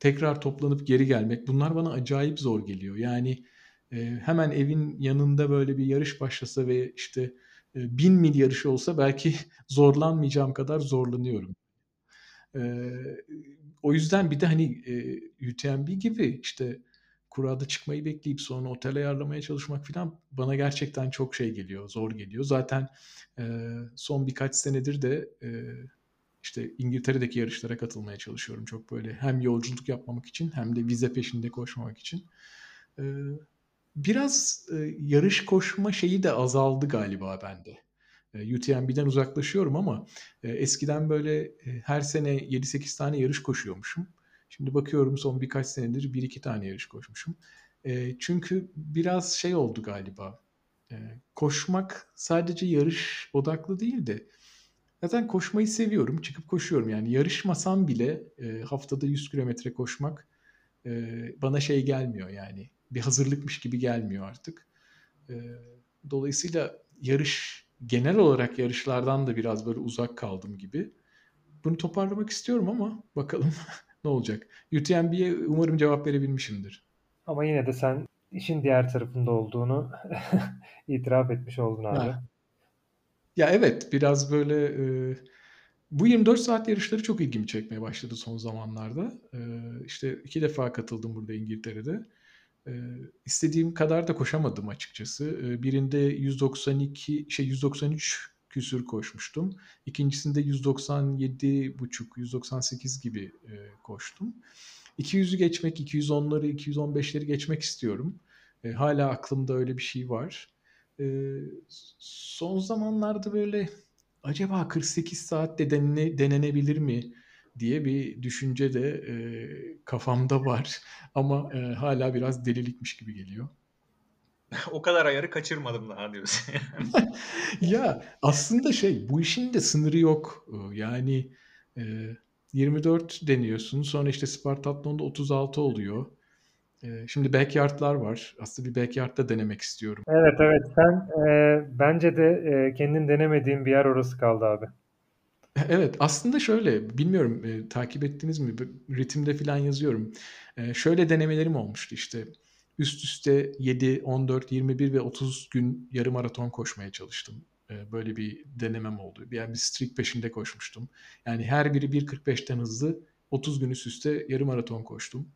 tekrar toplanıp geri gelmek bunlar bana acayip zor geliyor. Yani e, hemen evin yanında böyle bir yarış başlasa ve işte e, bin mil yarışı olsa belki zorlanmayacağım kadar zorlanıyorum. E, o yüzden bir de hani e, UTMB gibi işte kurada çıkmayı bekleyip sonra otel ayarlamaya çalışmak falan bana gerçekten çok şey geliyor, zor geliyor. Zaten e, son birkaç senedir de e, işte İngiltere'deki yarışlara katılmaya çalışıyorum. Çok böyle hem yolculuk yapmamak için hem de vize peşinde koşmamak için. E, biraz e, yarış koşma şeyi de azaldı galiba bende. E, UTMB'den uzaklaşıyorum ama e, eskiden böyle e, her sene 7-8 tane yarış koşuyormuşum. Şimdi bakıyorum son birkaç senedir bir iki tane yarış koşmuşum. E, çünkü biraz şey oldu galiba. E, koşmak sadece yarış odaklı değil de zaten koşmayı seviyorum. Çıkıp koşuyorum. Yani yarışmasam bile e, haftada 100 kilometre koşmak e, bana şey gelmiyor yani. Bir hazırlıkmış gibi gelmiyor artık. E, dolayısıyla yarış genel olarak yarışlardan da biraz böyle uzak kaldım gibi. Bunu toparlamak istiyorum ama bakalım ne olacak? UTMB'ye umarım cevap verebilmişimdir. Ama yine de sen işin diğer tarafında olduğunu itiraf etmiş oldun abi. Ya, ya evet biraz böyle e, bu 24 saat yarışları çok ilgimi çekmeye başladı son zamanlarda. E, işte iki defa katıldım burada İngiltere'de. E, istediğim kadar da koşamadım açıkçası. E, birinde 192 şey 193 küsür koşmuştum. İkincisinde 197 buçuk, 198 gibi e, koştum. 200'ü geçmek, 210'ları, 215'leri geçmek istiyorum. E, hala aklımda öyle bir şey var. E, son zamanlarda böyle acaba 48 saatte denene, denenebilir mi diye bir düşünce de e, kafamda var. Ama e, hala biraz delilikmiş gibi geliyor. o kadar ayarı kaçırmadım daha diyorsun. ya aslında şey bu işin de sınırı yok. Yani e, 24 deniyorsun sonra işte Spartathlon'da 36 oluyor. E, şimdi backyard'lar var. Aslında bir backyard'da denemek istiyorum. Evet evet sen e, bence de e, kendin denemediğin bir yer orası kaldı abi. Evet aslında şöyle bilmiyorum e, takip ettiniz mi ritimde falan yazıyorum. E, şöyle denemelerim olmuştu işte üst üste 7, 14, 21 ve 30 gün yarım maraton koşmaya çalıştım. Ee, böyle bir denemem oldu. Yani bir streak peşinde koşmuştum. Yani her biri 1.45'ten hızlı 30 gün üst üste yarım maraton koştum.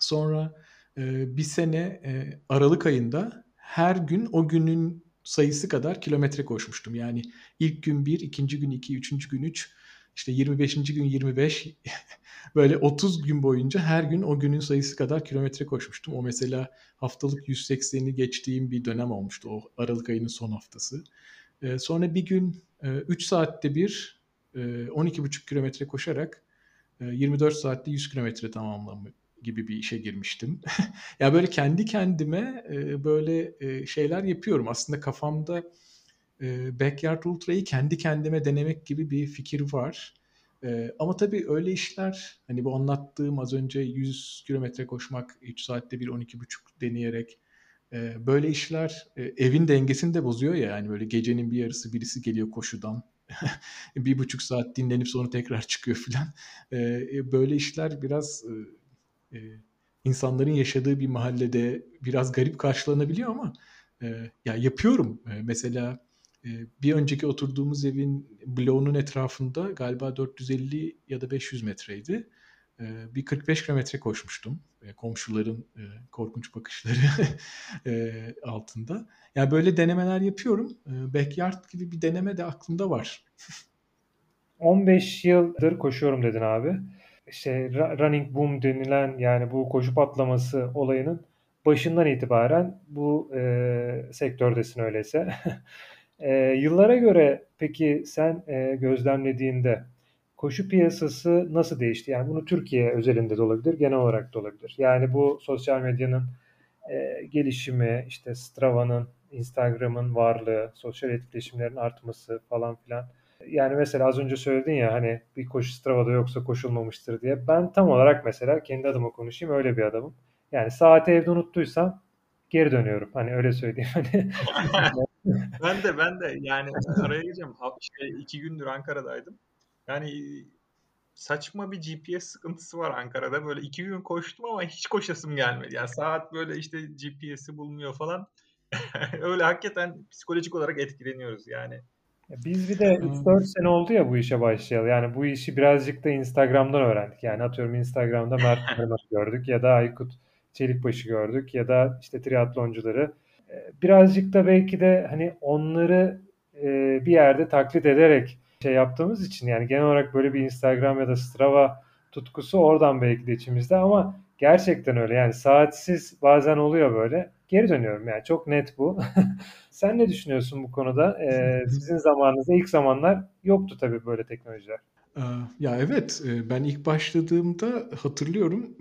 Sonra e, bir sene e, Aralık ayında her gün o günün sayısı kadar kilometre koşmuştum. Yani ilk gün 1, ikinci gün 2, üçüncü gün 3, işte 25. gün 25 böyle 30 gün boyunca her gün o günün sayısı kadar kilometre koşmuştum. O mesela haftalık 180'i geçtiğim bir dönem olmuştu o Aralık ayının son haftası. Ee, sonra bir gün e, 3 saatte bir e, 12,5 kilometre koşarak e, 24 saatte 100 kilometre tamamlamı gibi bir işe girmiştim. ya böyle kendi kendime e, böyle e, şeyler yapıyorum. Aslında kafamda e, Backyard Ultra'yı kendi kendime denemek gibi bir fikir var. Ee, ama tabii öyle işler hani bu anlattığım az önce 100 kilometre koşmak 3 saatte bir 12,5 deneyerek e, böyle işler e, evin dengesini de bozuyor ya yani böyle gecenin bir yarısı birisi geliyor koşudan bir buçuk saat dinlenip sonra tekrar çıkıyor filan. E, böyle işler biraz e, e, insanların yaşadığı bir mahallede biraz garip karşılanabiliyor ama e, ya yapıyorum. E, mesela e, bir önceki oturduğumuz evin bloğunun etrafında galiba 450 ya da 500 metreydi. E, bir 45 kilometre koşmuştum. E, komşuların e, korkunç bakışları e, altında. Yani böyle denemeler yapıyorum. Backyard gibi bir deneme de aklımda var. 15 yıldır koşuyorum dedin abi işte running boom denilen yani bu koşu patlaması olayının başından itibaren bu e, sektördesin öyleyse. e, yıllara göre peki sen e, gözlemlediğinde koşu piyasası nasıl değişti? Yani bunu Türkiye özelinde de olabilir, genel olarak da olabilir. Yani bu sosyal medyanın e, gelişimi, işte Strava'nın, Instagram'ın varlığı, sosyal etkileşimlerin artması falan filan yani mesela az önce söyledin ya hani bir koşu Strava'da yoksa koşulmamıştır diye. Ben tam olarak mesela kendi adıma konuşayım öyle bir adamım. Yani saati evde unuttuysam geri dönüyorum. Hani öyle söyleyeyim. Hani ben de ben de yani araya gireceğim. Şey, iki gündür Ankara'daydım. Yani saçma bir GPS sıkıntısı var Ankara'da. Böyle iki gün koştum ama hiç koşasım gelmedi. Yani saat böyle işte GPS'i bulmuyor falan. Öyle hakikaten psikolojik olarak etkileniyoruz yani. Biz bir de 3-4 sene oldu ya bu işe başlayalı. Yani bu işi birazcık da Instagram'dan öğrendik. Yani atıyorum Instagram'da Mert Kırmızı gördük ya da Aykut Çelikbaşı gördük ya da işte triatloncuları. Ee, birazcık da belki de hani onları e, bir yerde taklit ederek şey yaptığımız için yani genel olarak böyle bir Instagram ya da Strava tutkusu oradan belki de içimizde ama gerçekten öyle. Yani saatsiz bazen oluyor böyle. Geri dönüyorum yani çok net bu. Sen ne düşünüyorsun bu konuda? Ee, sizin zamanınızda ilk zamanlar yoktu tabii böyle teknolojiler. Ee, ya evet ben ilk başladığımda hatırlıyorum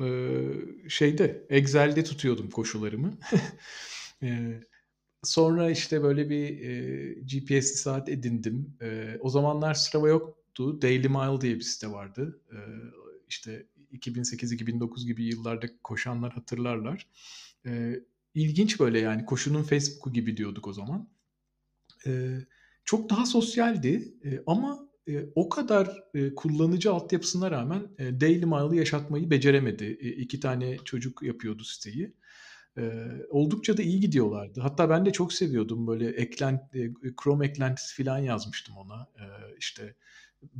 şeyde Excel'de tutuyordum koşularımı. Sonra işte böyle bir GPS'li saat edindim. O zamanlar Strava yoktu. Daily Mile diye bir site vardı. İşte 2008-2009 gibi yıllarda koşanlar hatırlarlar ilginç böyle yani koşunun Facebook'u gibi diyorduk o zaman. E, çok daha sosyaldi e, ama e, o kadar e, kullanıcı altyapısına rağmen e, Daily Mile'ı yaşatmayı beceremedi. E, iki tane çocuk yapıyordu siteyi. E, oldukça da iyi gidiyorlardı. Hatta ben de çok seviyordum böyle eklent, e, Chrome eklentisi falan yazmıştım ona. E, işte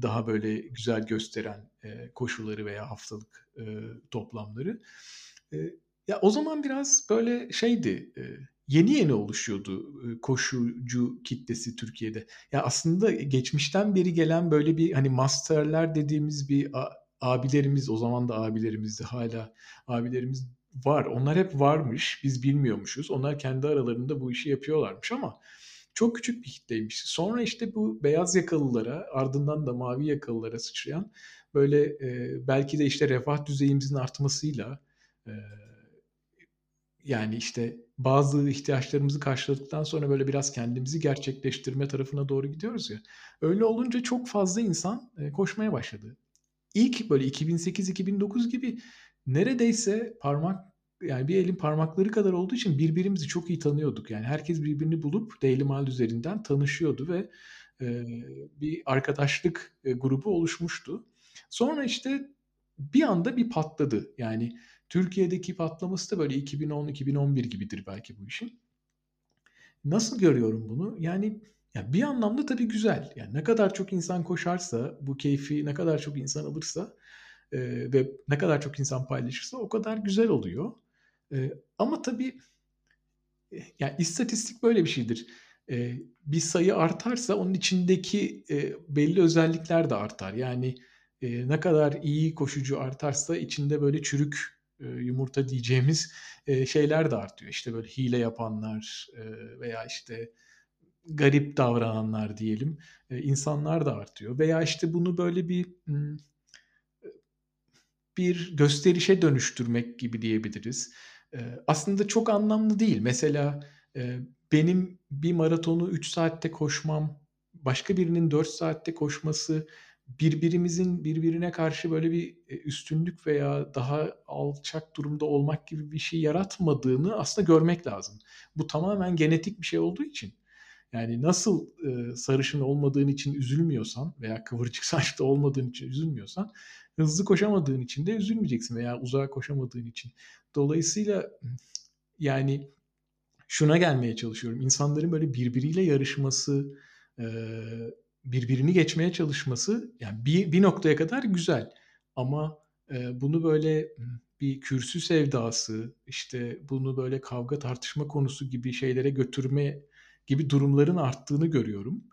daha böyle güzel gösteren e, koşuları veya haftalık e, toplamları. E, ya o zaman biraz böyle şeydi. E, yeni yeni oluşuyordu koşucu kitlesi Türkiye'de. Ya aslında geçmişten beri gelen böyle bir hani masterler dediğimiz bir abilerimiz o zaman da abilerimizdi hala abilerimiz var. Onlar hep varmış. Biz bilmiyormuşuz. Onlar kendi aralarında bu işi yapıyorlarmış ama çok küçük bir kitleymiş. Sonra işte bu beyaz yakalılara ardından da mavi yakalılara sıçrayan böyle e, belki de işte refah düzeyimizin artmasıyla e, yani işte bazı ihtiyaçlarımızı karşıladıktan sonra böyle biraz kendimizi gerçekleştirme tarafına doğru gidiyoruz ya. Öyle olunca çok fazla insan e, koşmaya başladı. İlk böyle 2008-2009 gibi neredeyse parmak yani bir elin parmakları kadar olduğu için birbirimizi çok iyi tanıyorduk. Yani herkes birbirini bulup Daily Mail üzerinden tanışıyordu ve e, bir arkadaşlık e, grubu oluşmuştu. Sonra işte bir anda bir patladı. Yani Türkiye'deki patlaması da böyle 2010-2011 gibidir belki bu işin. Nasıl görüyorum bunu? Yani ya bir anlamda tabii güzel. Yani ne kadar çok insan koşarsa, bu keyfi ne kadar çok insan alırsa e, ve ne kadar çok insan paylaşırsa o kadar güzel oluyor. E, ama tabii e, yani istatistik böyle bir şeydir. E, bir sayı artarsa onun içindeki e, belli özellikler de artar. Yani e, ne kadar iyi koşucu artarsa içinde böyle çürük e, yumurta diyeceğimiz e, şeyler de artıyor. İşte böyle hile yapanlar e, veya işte garip davrananlar diyelim insanlar da artıyor. Veya işte bunu böyle bir bir gösterişe dönüştürmek gibi diyebiliriz. Aslında çok anlamlı değil. Mesela benim bir maratonu 3 saatte koşmam, başka birinin 4 saatte koşması birbirimizin birbirine karşı böyle bir e, üstünlük veya daha alçak durumda olmak gibi bir şey yaratmadığını aslında görmek lazım. Bu tamamen genetik bir şey olduğu için. Yani nasıl e, sarışın olmadığın için üzülmüyorsan veya kıvırcık saçlı olmadığın için üzülmüyorsan hızlı koşamadığın için de üzülmeyeceksin veya uzağa koşamadığın için. Dolayısıyla yani şuna gelmeye çalışıyorum. İnsanların böyle birbiriyle yarışması, birbirini geçmeye çalışması yani bir, bir noktaya kadar güzel. Ama bunu böyle bir kürsü sevdası, işte bunu böyle kavga tartışma konusu gibi şeylere götürme gibi durumların arttığını görüyorum.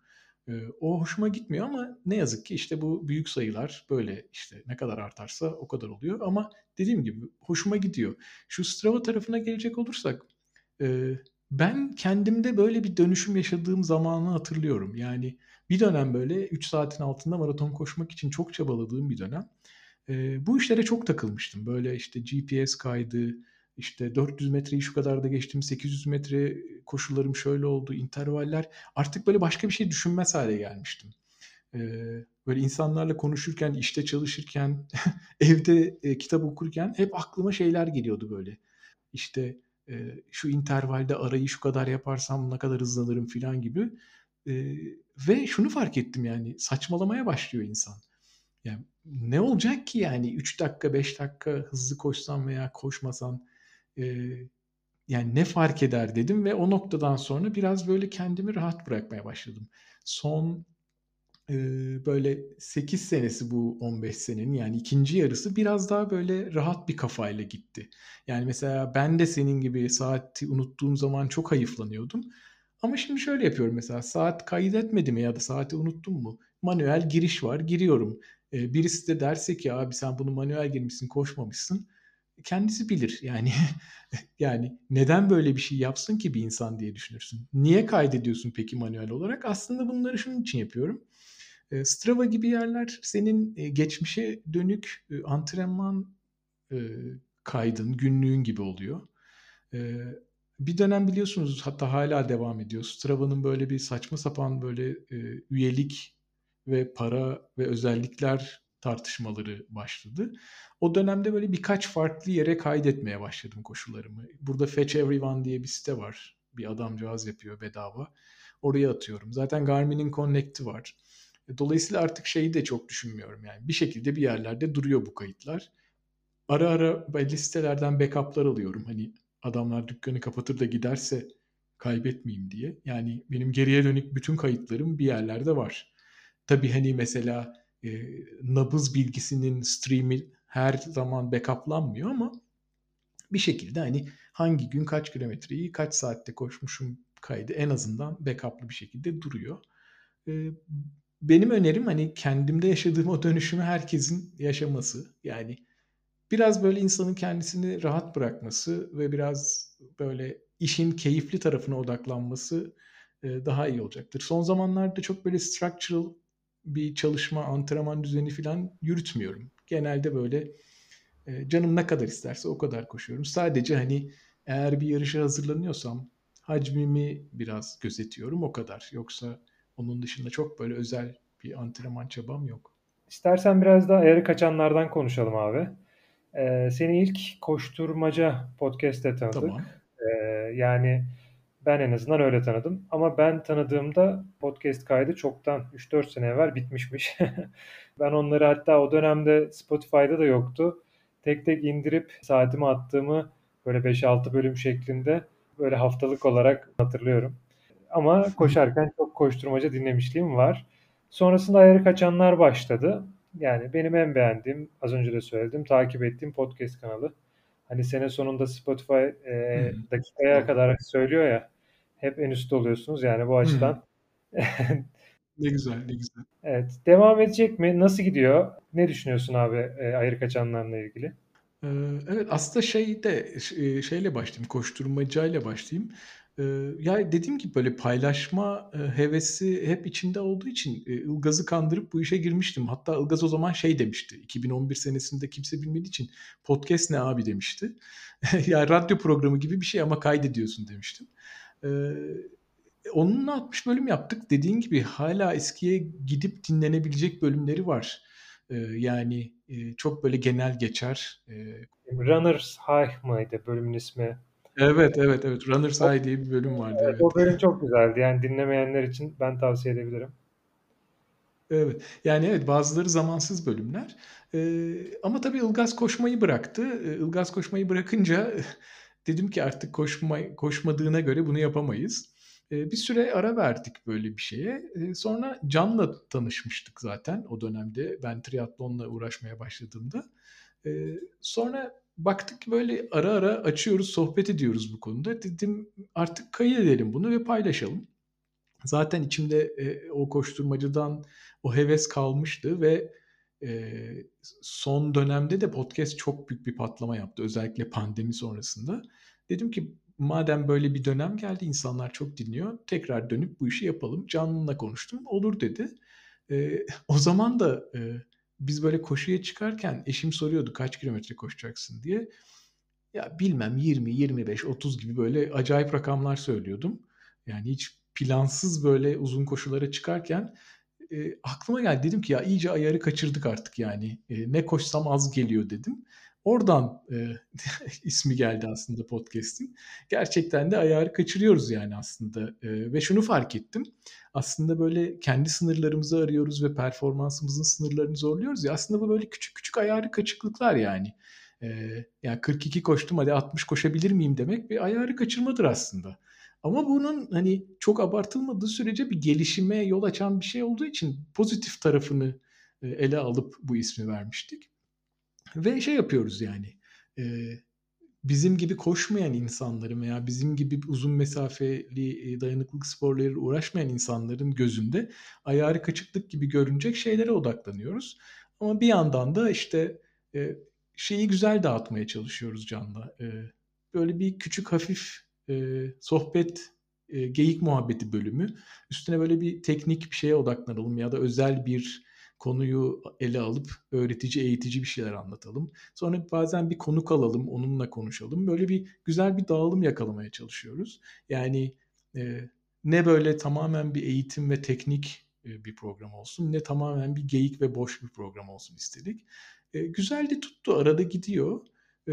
O hoşuma gitmiyor ama ne yazık ki işte bu büyük sayılar böyle işte ne kadar artarsa o kadar oluyor. Ama dediğim gibi hoşuma gidiyor. Şu Strava tarafına gelecek olursak ben kendimde böyle bir dönüşüm yaşadığım zamanı hatırlıyorum. Yani bir dönem böyle 3 saatin altında maraton koşmak için çok çabaladığım bir dönem. Bu işlere çok takılmıştım. Böyle işte GPS kaydı, işte 400 metreyi şu kadar da geçtim, 800 metre koşularım şöyle oldu, intervaller. Artık böyle başka bir şey düşünmez hale gelmiştim. böyle insanlarla konuşurken, işte çalışırken, evde e, kitap okurken hep aklıma şeyler geliyordu böyle. İşte e, şu intervalde arayı şu kadar yaparsam ne kadar hızlanırım falan gibi. E, ve şunu fark ettim yani saçmalamaya başlıyor insan. Yani ne olacak ki yani 3 dakika 5 dakika hızlı koşsam veya koşmasam e, yani ne fark eder dedim ve o noktadan sonra biraz böyle kendimi rahat bırakmaya başladım. Son e, böyle 8 senesi bu 15 senenin yani ikinci yarısı biraz daha böyle rahat bir kafayla gitti. Yani mesela ben de senin gibi saati unuttuğum zaman çok hayıflanıyordum. Ama şimdi şöyle yapıyorum mesela saat kaydetmedim ya da saati unuttum mu? Manuel giriş var giriyorum. Birisi de derse ki abi sen bunu manuel girmişsin koşmamışsın kendisi bilir. Yani yani neden böyle bir şey yapsın ki bir insan diye düşünürsün. Niye kaydediyorsun peki manuel olarak? Aslında bunları şunun için yapıyorum. Strava gibi yerler senin geçmişe dönük antrenman kaydın, günlüğün gibi oluyor. Bir dönem biliyorsunuz hatta hala devam ediyor. Strava'nın böyle bir saçma sapan böyle üyelik ve para ve özellikler tartışmaları başladı. O dönemde böyle birkaç farklı yere kaydetmeye başladım koşularımı. Burada Fetch Everyone diye bir site var. Bir adamcağız yapıyor bedava. Oraya atıyorum. Zaten Garmin'in Connect'i var. Dolayısıyla artık şeyi de çok düşünmüyorum. Yani bir şekilde bir yerlerde duruyor bu kayıtlar. Ara ara belli sitelerden backup'lar alıyorum. Hani adamlar dükkanı kapatır da giderse kaybetmeyeyim diye. Yani benim geriye dönük bütün kayıtlarım bir yerlerde var. Tabii hani mesela e, nabız bilgisinin stream'i her zaman backuplanmıyor ama bir şekilde hani hangi gün kaç kilometreyi kaç saatte koşmuşum kaydı en azından backup'lı bir şekilde duruyor. E, benim önerim hani kendimde yaşadığım o dönüşümü herkesin yaşaması. Yani biraz böyle insanın kendisini rahat bırakması ve biraz böyle işin keyifli tarafına odaklanması e, daha iyi olacaktır. Son zamanlarda çok böyle structural bir çalışma, antrenman düzeni falan yürütmüyorum. Genelde böyle e, canım ne kadar isterse o kadar koşuyorum. Sadece hani eğer bir yarışa hazırlanıyorsam hacmimi biraz gözetiyorum o kadar. Yoksa onun dışında çok böyle özel bir antrenman çabam yok. İstersen biraz da ayarı kaçanlardan konuşalım abi. Ee, seni ilk koşturmaca podcast'te tanıdık. Tamam. Ee, yani ben en azından öyle tanıdım. Ama ben tanıdığımda podcast kaydı çoktan 3-4 sene evvel bitmişmiş. ben onları hatta o dönemde Spotify'da da yoktu. Tek tek indirip saatimi attığımı böyle 5-6 bölüm şeklinde böyle haftalık olarak hatırlıyorum. Ama koşarken çok koşturmaca dinlemişliğim var. Sonrasında ayarı kaçanlar başladı. Yani benim en beğendiğim, az önce de söyledim, takip ettiğim podcast kanalı. Hani sene sonunda Spotify e, dakikaya kadar söylüyor ya hep en üstte oluyorsunuz yani bu açıdan. ne güzel, ne güzel. Evet. Devam edecek mi? Nasıl gidiyor? Ne düşünüyorsun abi e, ayrı kaçanlarla ilgili? evet aslında şey de şeyle başlayayım, koşturmacayla başlayayım. ya dediğim gibi böyle paylaşma hevesi hep içinde olduğu için Ilgaz'ı kandırıp bu işe girmiştim. Hatta Ilgaz o zaman şey demişti. 2011 senesinde kimse bilmediği için podcast ne abi demişti. ya radyo programı gibi bir şey ama kaydediyorsun demiştim. Onunla 60 bölüm yaptık. Dediğin gibi hala eskiye gidip dinlenebilecek bölümleri var. Ee, yani e, çok böyle genel geçer. Ee, Runners High mıydı bölümün ismi? Evet evet evet. Runners High diye bir bölüm vardı. Evet, Evet. O bölüm çok güzeldi. Yani dinlemeyenler için ben tavsiye edebilirim. Evet. Yani evet bazıları zamansız bölümler. Ee, ama tabii Ilgaz koşmayı bıraktı. Ee, Ilgaz koşmayı bırakınca dedim ki artık koşma, koşmadığına göre bunu yapamayız. Ee, bir süre ara verdik böyle bir şeye. Ee, sonra Can'la tanışmıştık zaten o dönemde. Ben triatlonla uğraşmaya başladığımda. Ee, sonra baktık ki böyle ara ara açıyoruz, sohbet ediyoruz bu konuda. Dedim artık kaydedelim bunu ve paylaşalım. Zaten içimde e, o koşturmacıdan o heves kalmıştı ve e, son dönemde de podcast çok büyük bir patlama yaptı. Özellikle pandemi sonrasında. Dedim ki madem böyle bir dönem geldi insanlar çok dinliyor. Tekrar dönüp bu işi yapalım. Canlı'la konuştum. Olur dedi. E, o zaman da e, biz böyle koşuya çıkarken eşim soruyordu kaç kilometre koşacaksın diye. Ya bilmem 20, 25, 30 gibi böyle acayip rakamlar söylüyordum. Yani hiç plansız böyle uzun koşulara çıkarken e, aklıma geldi. Dedim ki ya iyice ayarı kaçırdık artık yani. E, ne koşsam az geliyor dedim. Oradan e, ismi geldi aslında podcast'in. Gerçekten de ayarı kaçırıyoruz yani aslında. E, ve şunu fark ettim. Aslında böyle kendi sınırlarımızı arıyoruz ve performansımızın sınırlarını zorluyoruz ya. Aslında bu böyle küçük küçük ayarı kaçıklıklar yani. E, yani 42 koştum hadi 60 koşabilir miyim demek bir ayarı kaçırmadır aslında. Ama bunun hani çok abartılmadığı sürece bir gelişime yol açan bir şey olduğu için pozitif tarafını e, ele alıp bu ismi vermiştik. Ve şey yapıyoruz yani e, bizim gibi koşmayan insanların veya bizim gibi uzun mesafeli e, dayanıklılık sporları uğraşmayan insanların gözünde ayarı kaçıklık gibi görünecek şeylere odaklanıyoruz. Ama bir yandan da işte şeyi güzel dağıtmaya çalışıyoruz Can'la. Böyle bir küçük hafif sohbet, geyik muhabbeti bölümü. Üstüne böyle bir teknik bir şeye odaklanalım ya da özel bir konuyu ele alıp öğretici, eğitici bir şeyler anlatalım. Sonra bazen bir konuk alalım, onunla konuşalım. Böyle bir güzel bir dağılım yakalamaya çalışıyoruz. Yani e, ne böyle tamamen bir eğitim ve teknik e, bir program olsun, ne tamamen bir geyik ve boş bir program olsun istedik. E, güzel de tuttu, arada gidiyor. E,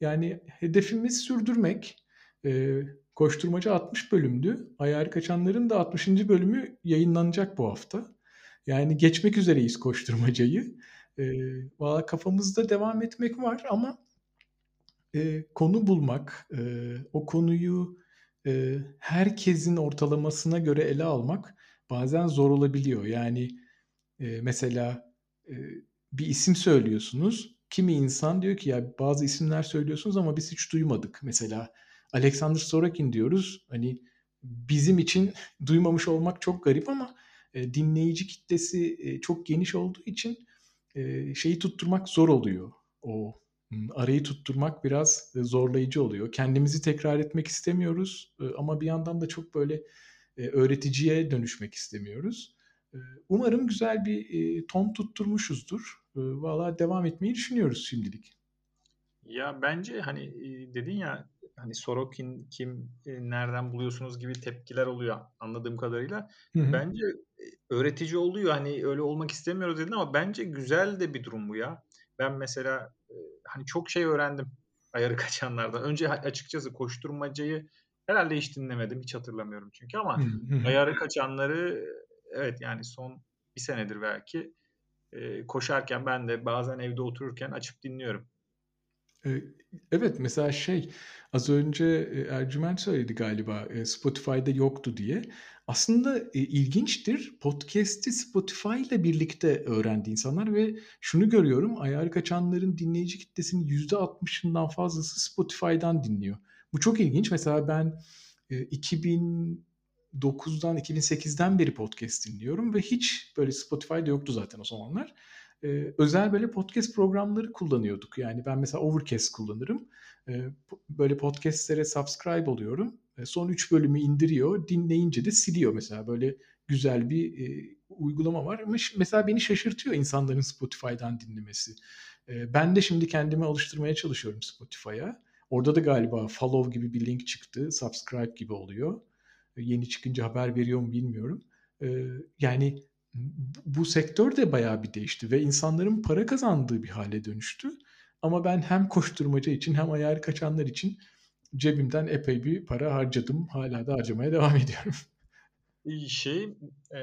yani hedefimiz sürdürmek. E, koşturmaca 60 bölümdü. Ayar kaçanların da 60. bölümü yayınlanacak bu hafta. Yani geçmek üzereyiz koşturmacayı. E, Valla kafamızda devam etmek var ama e, konu bulmak, e, o konuyu e, herkesin ortalamasına göre ele almak bazen zor olabiliyor. Yani e, mesela e, bir isim söylüyorsunuz. Kimi insan diyor ki ya bazı isimler söylüyorsunuz ama biz hiç duymadık. Mesela Alexander Sorokin diyoruz. Hani bizim için duymamış olmak çok garip ama e, dinleyici kitlesi e, çok geniş olduğu için e, şeyi tutturmak zor oluyor. O arayı tutturmak biraz zorlayıcı oluyor. Kendimizi tekrar etmek istemiyoruz ama bir yandan da çok böyle öğreticiye dönüşmek istemiyoruz. Umarım güzel bir ton tutturmuşuzdur. Valla devam etmeyi düşünüyoruz şimdilik. Ya bence hani dedin ya hani Sorokin kim nereden buluyorsunuz gibi tepkiler oluyor anladığım kadarıyla. Hı hı. Bence öğretici oluyor hani öyle olmak istemiyoruz dedin ama bence güzel de bir durum bu ya. Ben mesela hani çok şey öğrendim ayarı kaçanlardan. Önce açıkçası koşturmacayı herhalde hiç dinlemedim. Hiç hatırlamıyorum çünkü ama ayarı kaçanları evet yani son bir senedir belki koşarken ben de bazen evde otururken açıp dinliyorum. Evet mesela şey az önce Ercüment söyledi galiba Spotify'da yoktu diye. Aslında ilginçtir podcast'i Spotify ile birlikte öğrendi insanlar ve şunu görüyorum ayar kaçanların dinleyici kitlesinin %60'ından fazlası Spotify'dan dinliyor. Bu çok ilginç. Mesela ben 2009'dan 2008'den beri podcast dinliyorum ve hiç böyle Spotify'da yoktu zaten o zamanlar e, özel böyle podcast programları kullanıyorduk. Yani ben mesela Overcast kullanırım. E, böyle podcastlere subscribe oluyorum. E, son 3 bölümü indiriyor. Dinleyince de siliyor mesela. Böyle güzel bir e, uygulama var. Ama mesela beni şaşırtıyor insanların Spotify'dan dinlemesi. E, ben de şimdi kendimi alıştırmaya çalışıyorum Spotify'a. Orada da galiba follow gibi bir link çıktı. Subscribe gibi oluyor. Yeni çıkınca haber veriyor mu bilmiyorum. Yani bu sektör de bayağı bir değişti ve insanların para kazandığı bir hale dönüştü. Ama ben hem koşturmaca için hem ayar kaçanlar için cebimden epey bir para harcadım. Hala da harcamaya devam ediyorum. Şey, e,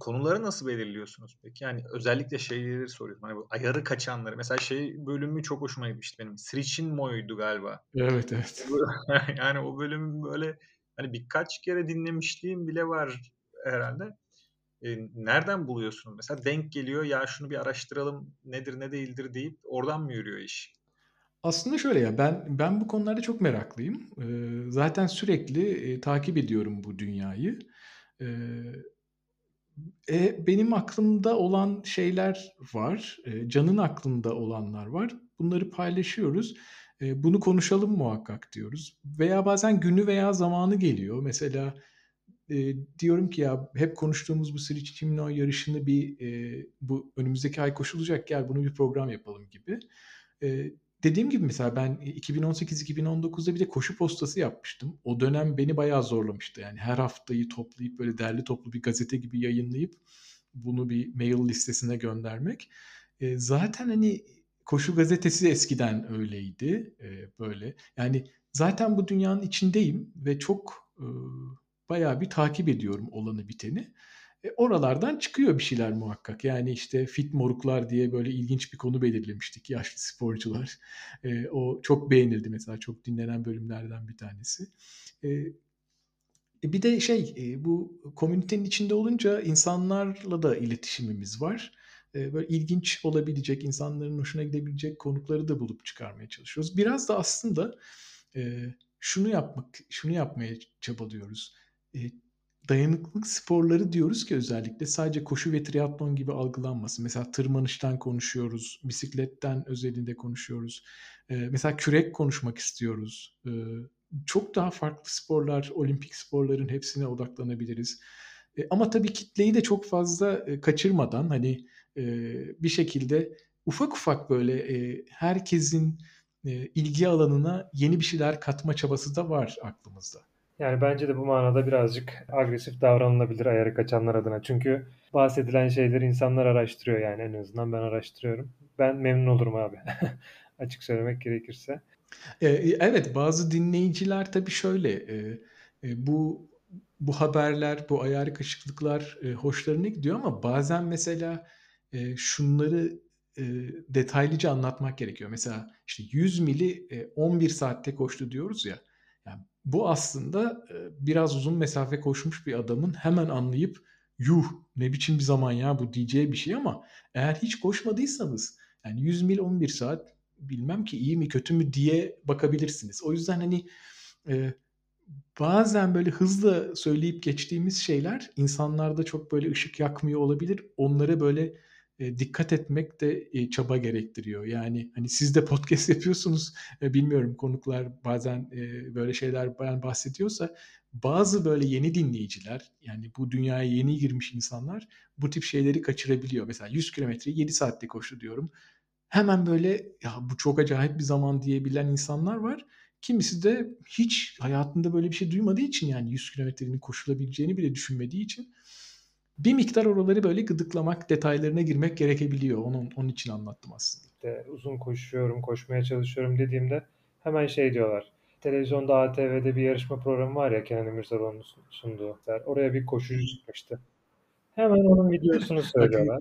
konuları nasıl belirliyorsunuz peki? Yani özellikle şeyleri soruyorum. Hani bu ayarı kaçanları. Mesela şey bölümü çok hoşuma gitmişti benim. Sriçin Mo'ydu galiba. Evet evet. yani o bölüm böyle hani birkaç kere dinlemişliğim bile var herhalde. E, nereden buluyorsunuz? Mesela denk geliyor ya şunu bir araştıralım nedir ne değildir deyip oradan mı yürüyor iş? Aslında şöyle ya ben ben bu konularda çok meraklıyım. Ee, zaten sürekli e, takip ediyorum bu dünyayı. Ee, e, benim aklımda olan şeyler var. E, Can'ın aklında olanlar var. Bunları paylaşıyoruz. E, bunu konuşalım muhakkak diyoruz. Veya bazen günü veya zamanı geliyor. Mesela e, diyorum ki ya hep konuştuğumuz bu Sri Chimno yarışını bir e, bu önümüzdeki ay koşulacak gel bunu bir program yapalım gibi. E, dediğim gibi mesela ben 2018-2019'da bir de koşu postası yapmıştım. O dönem beni bayağı zorlamıştı. Yani her haftayı toplayıp böyle derli toplu bir gazete gibi yayınlayıp bunu bir mail listesine göndermek. E, zaten hani koşu gazetesi eskiden öyleydi e, böyle. Yani zaten bu dünyanın içindeyim ve çok e, bayağı bir takip ediyorum olanı biteni. E, oralardan çıkıyor bir şeyler muhakkak. Yani işte fit moruklar diye böyle ilginç bir konu belirlemiştik yaşlı sporcular. E, o çok beğenildi mesela çok dinlenen bölümlerden bir tanesi. E, e bir de şey e, bu komünitenin içinde olunca insanlarla da iletişimimiz var. E, böyle ilginç olabilecek, insanların hoşuna gidebilecek konukları da bulup çıkarmaya çalışıyoruz. Biraz da aslında şunu yapmak, şunu yapmaya çabalıyoruz. E, dayanıklılık sporları diyoruz ki özellikle sadece koşu ve triatlon gibi algılanmasın. Mesela tırmanıştan konuşuyoruz, bisikletten özelinde konuşuyoruz. Ee, mesela kürek konuşmak istiyoruz. Ee, çok daha farklı sporlar, olimpik sporların hepsine odaklanabiliriz. Ee, ama tabii kitleyi de çok fazla e, kaçırmadan hani e, bir şekilde ufak ufak böyle e, herkesin e, ilgi alanına yeni bir şeyler katma çabası da var aklımızda. Yani bence de bu manada birazcık agresif davranılabilir ayarı kaçanlar adına. Çünkü bahsedilen şeyleri insanlar araştırıyor yani en azından ben araştırıyorum. Ben memnun olurum abi. Açık söylemek gerekirse. Ee, evet bazı dinleyiciler tabii şöyle e, e, bu bu haberler, bu ayar kaşıklıklar e, hoşlarına gidiyor ama bazen mesela şunları detaylıca anlatmak gerekiyor. Mesela işte 100 mili 11 saatte koştu diyoruz ya. Bu aslında biraz uzun mesafe koşmuş bir adamın hemen anlayıp yuh ne biçim bir zaman ya bu diyeceği bir şey ama eğer hiç koşmadıysanız yani 100 mil 11 saat bilmem ki iyi mi kötü mü diye bakabilirsiniz. O yüzden hani e, bazen böyle hızlı söyleyip geçtiğimiz şeyler insanlarda çok böyle ışık yakmıyor olabilir. Onlara böyle e, dikkat etmek de e, çaba gerektiriyor. Yani hani siz de podcast yapıyorsunuz e, bilmiyorum konuklar bazen böyle şeyler bayan bahsediyorsa bazı böyle yeni dinleyiciler yani bu dünyaya yeni girmiş insanlar bu tip şeyleri kaçırabiliyor. Mesela 100 kilometreyi 7 saatte koştu diyorum. Hemen böyle ya bu çok acayip bir zaman diyebilen insanlar var. Kimisi de hiç hayatında böyle bir şey duymadığı için yani 100 kilometrenin koşulabileceğini bile düşünmediği için bir miktar oraları böyle gıdıklamak, detaylarına girmek gerekebiliyor. Onun, onun için anlattım aslında. İşte uzun koşuyorum, koşmaya çalışıyorum dediğimde hemen şey diyorlar. Televizyonda ATV'de bir yarışma programı var ya Kenan İmirzalıoğlu'nun sunduğu. Oraya bir koşucu çıkmıştı. Hemen onun videosunu söylüyorlar.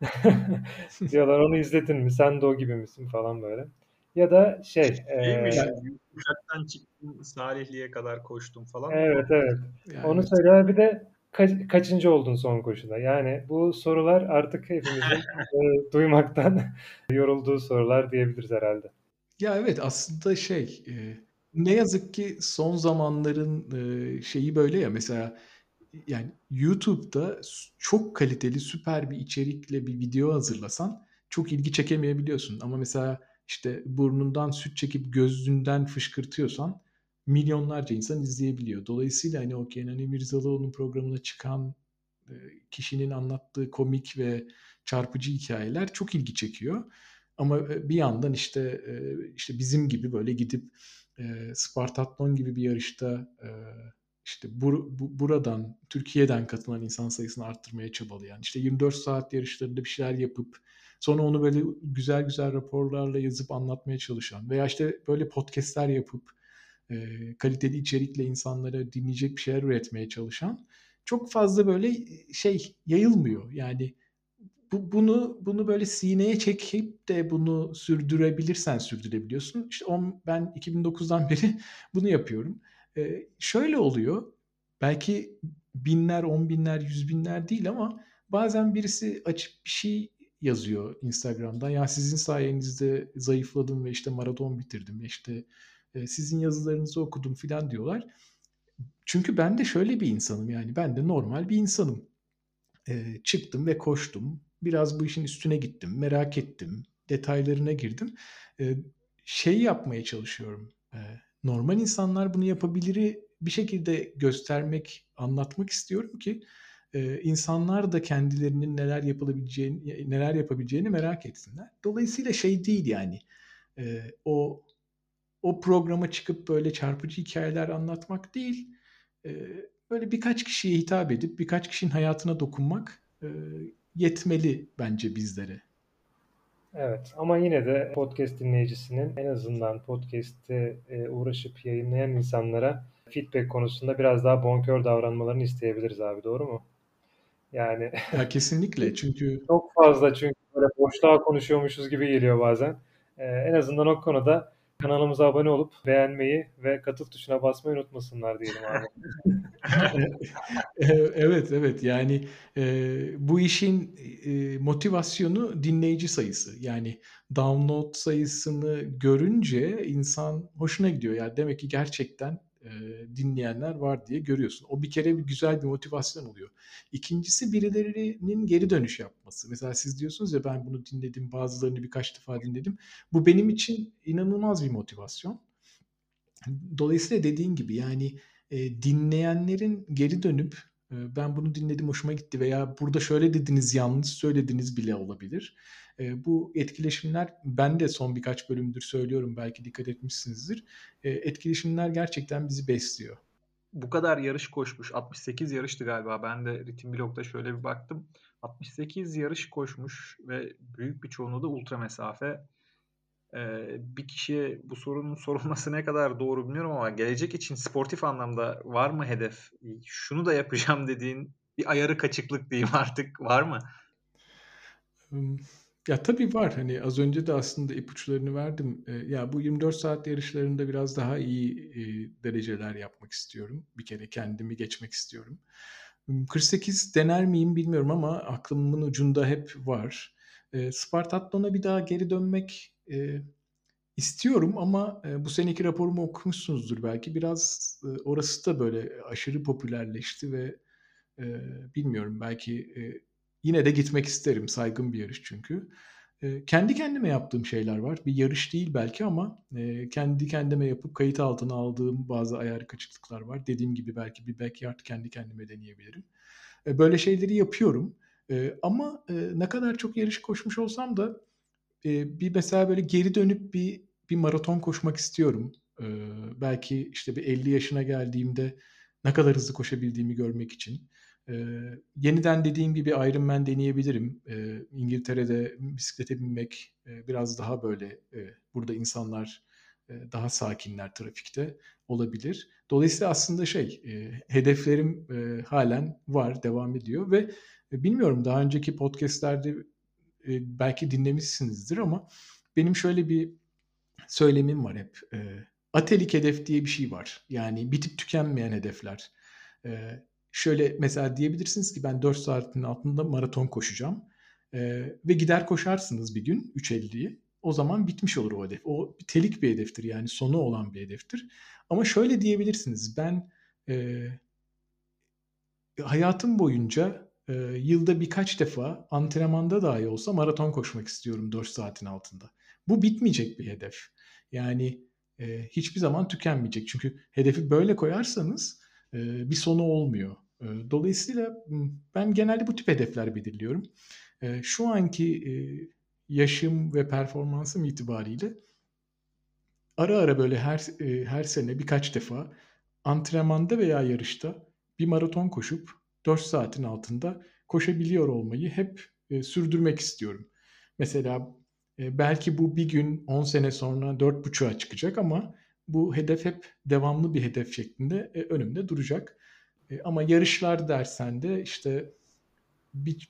diyorlar onu izledin mi? Sen de o gibi misin falan böyle. Ya da şey. Mi? Uçaktan çıktım Salihli'ye kadar koştum falan. Evet evet. Yani onu söylüyorlar. Bir de kaç, kaçıncı oldun son koşuda? Yani bu sorular artık hepimizin e, duymaktan yorulduğu sorular diyebiliriz herhalde. Ya evet aslında şey e, ne yazık ki son zamanların e, şeyi böyle ya mesela yani YouTube'da çok kaliteli süper bir içerikle bir video hazırlasan çok ilgi çekemeyebiliyorsun. Ama mesela işte burnundan süt çekip gözünden fışkırtıyorsan milyonlarca insan izleyebiliyor. Dolayısıyla hani o Kenan İmirzalıoğlu'nun programına çıkan e, kişinin anlattığı komik ve çarpıcı hikayeler çok ilgi çekiyor. Ama e, bir yandan işte e, işte bizim gibi böyle gidip Spartatlon gibi bir yarışta işte bu, bu, buradan Türkiye'den katılan insan sayısını arttırmaya çabalayan işte 24 saat yarışlarında bir şeyler yapıp sonra onu böyle güzel güzel raporlarla yazıp anlatmaya çalışan veya işte böyle podcastler yapıp e, kaliteli içerikle insanlara dinleyecek bir şeyler üretmeye çalışan çok fazla böyle şey yayılmıyor. Yani bu, bunu bunu böyle sineye çekip de bunu sürdürebilirsen sürdürebiliyorsun. İşte on, ben 2009'dan beri bunu yapıyorum. Ee, şöyle oluyor. Belki binler, on binler, yüz binler değil ama bazen birisi açıp bir şey yazıyor Instagram'dan. Ya sizin sayenizde zayıfladım ve işte maraton bitirdim. İşte sizin yazılarınızı okudum filan diyorlar. Çünkü ben de şöyle bir insanım yani ben de normal bir insanım. E, çıktım ve koştum. Biraz bu işin üstüne gittim, merak ettim, detaylarına girdim. E, şey yapmaya çalışıyorum. E, normal insanlar bunu yapabiliri bir şekilde göstermek, anlatmak istiyorum ki e, insanlar da kendilerinin neler yapılabileceğini, neler yapabileceğini merak etsinler. Dolayısıyla şey değil yani e, o o programa çıkıp böyle çarpıcı hikayeler anlatmak değil, e, böyle birkaç kişiye hitap edip birkaç kişinin hayatına dokunmak e, yetmeli bence bizlere. Evet ama yine de podcast dinleyicisinin en azından podcast'te e, uğraşıp yayınlayan insanlara feedback konusunda biraz daha bonkör davranmalarını isteyebiliriz abi doğru mu? Yani ya kesinlikle çünkü çok fazla çünkü böyle boşluğa konuşuyormuşuz gibi geliyor bazen. Ee, en azından o konuda kanalımıza abone olup beğenmeyi ve katıl tuşuna basmayı unutmasınlar diyelim abi. evet evet. Yani e, bu işin e, motivasyonu dinleyici sayısı. Yani download sayısını görünce insan hoşuna gidiyor. Yani demek ki gerçekten e, dinleyenler var diye görüyorsun. O bir kere bir güzel bir motivasyon oluyor. İkincisi birilerinin geri dönüş yapması. Mesela siz diyorsunuz ya ben bunu dinledim, bazılarını birkaç defa dinledim. Bu benim için inanılmaz bir motivasyon. Dolayısıyla dediğin gibi yani e, dinleyenlerin geri dönüp e, ben bunu dinledim hoşuma gitti veya burada şöyle dediniz yanlış söylediniz bile olabilir. E, bu etkileşimler ben de son birkaç bölümdür söylüyorum belki dikkat etmişsinizdir. E, etkileşimler gerçekten bizi besliyor. Bu kadar yarış koşmuş. 68 yarıştı galiba. Ben de Ritim Blog'da şöyle bir baktım. 68 yarış koşmuş ve büyük bir çoğunluğu da ultra mesafe. Ee, bir kişiye bu sorunun sorulması ne kadar doğru bilmiyorum ama gelecek için sportif anlamda var mı hedef? Şunu da yapacağım dediğin bir ayarı kaçıklık diyeyim artık var mı? Ya tabii var. Hani az önce de aslında ipuçlarını verdim. Ya bu 24 saat yarışlarında biraz daha iyi dereceler yapmak istiyorum. Bir kere kendimi geçmek istiyorum. 48 dener miyim bilmiyorum ama aklımın ucunda hep var. E, Spartathlon'a bir daha geri dönmek istiyorum ama bu seneki raporumu okumuşsunuzdur belki. Biraz orası da böyle aşırı popülerleşti ve bilmiyorum belki Yine de gitmek isterim. Saygın bir yarış çünkü. E, kendi kendime yaptığım şeyler var. Bir yarış değil belki ama e, kendi kendime yapıp kayıt altına aldığım bazı ayar kaçıklıklar var. Dediğim gibi belki bir backyard kendi kendime deneyebilirim. E, böyle şeyleri yapıyorum. E, ama e, ne kadar çok yarış koşmuş olsam da e, bir mesela böyle geri dönüp bir bir maraton koşmak istiyorum. E, belki işte bir 50 yaşına geldiğimde ne kadar hızlı koşabildiğimi görmek için. E, yeniden dediğim gibi Iron Man deneyebilirim. E, İngiltere'de bisiklete binmek e, biraz daha böyle e, burada insanlar e, daha sakinler trafikte olabilir. Dolayısıyla aslında şey e, hedeflerim e, halen var, devam ediyor ve e, bilmiyorum daha önceki podcastlerde e, belki dinlemişsinizdir ama benim şöyle bir söylemim var hep. E, atelik hedef diye bir şey var. Yani bitip tükenmeyen hedefler. Şöyle mesela diyebilirsiniz ki ben 4 saatin altında maraton koşacağım. E, ve gider koşarsınız bir gün 3.50'yi. O zaman bitmiş olur o hedef. O telik bir hedeftir yani sonu olan bir hedeftir. Ama şöyle diyebilirsiniz ben e, hayatım boyunca e, yılda birkaç defa antrenmanda dahi olsa maraton koşmak istiyorum 4 saatin altında. Bu bitmeyecek bir hedef. Yani e, hiçbir zaman tükenmeyecek. Çünkü hedefi böyle koyarsanız bir sonu olmuyor. E, dolayısıyla ben genelde bu tip hedefler belirliyorum. E, şu anki e, yaşım ve performansım itibariyle ara ara böyle her her sene birkaç defa antrenmanda veya yarışta bir maraton koşup 4 saatin altında koşabiliyor olmayı hep e, sürdürmek istiyorum. Mesela e, belki bu bir gün 10 sene sonra 4.5'a çıkacak ama bu hedef hep devamlı bir hedef şeklinde e, önümde duracak. E, ama yarışlar dersen de işte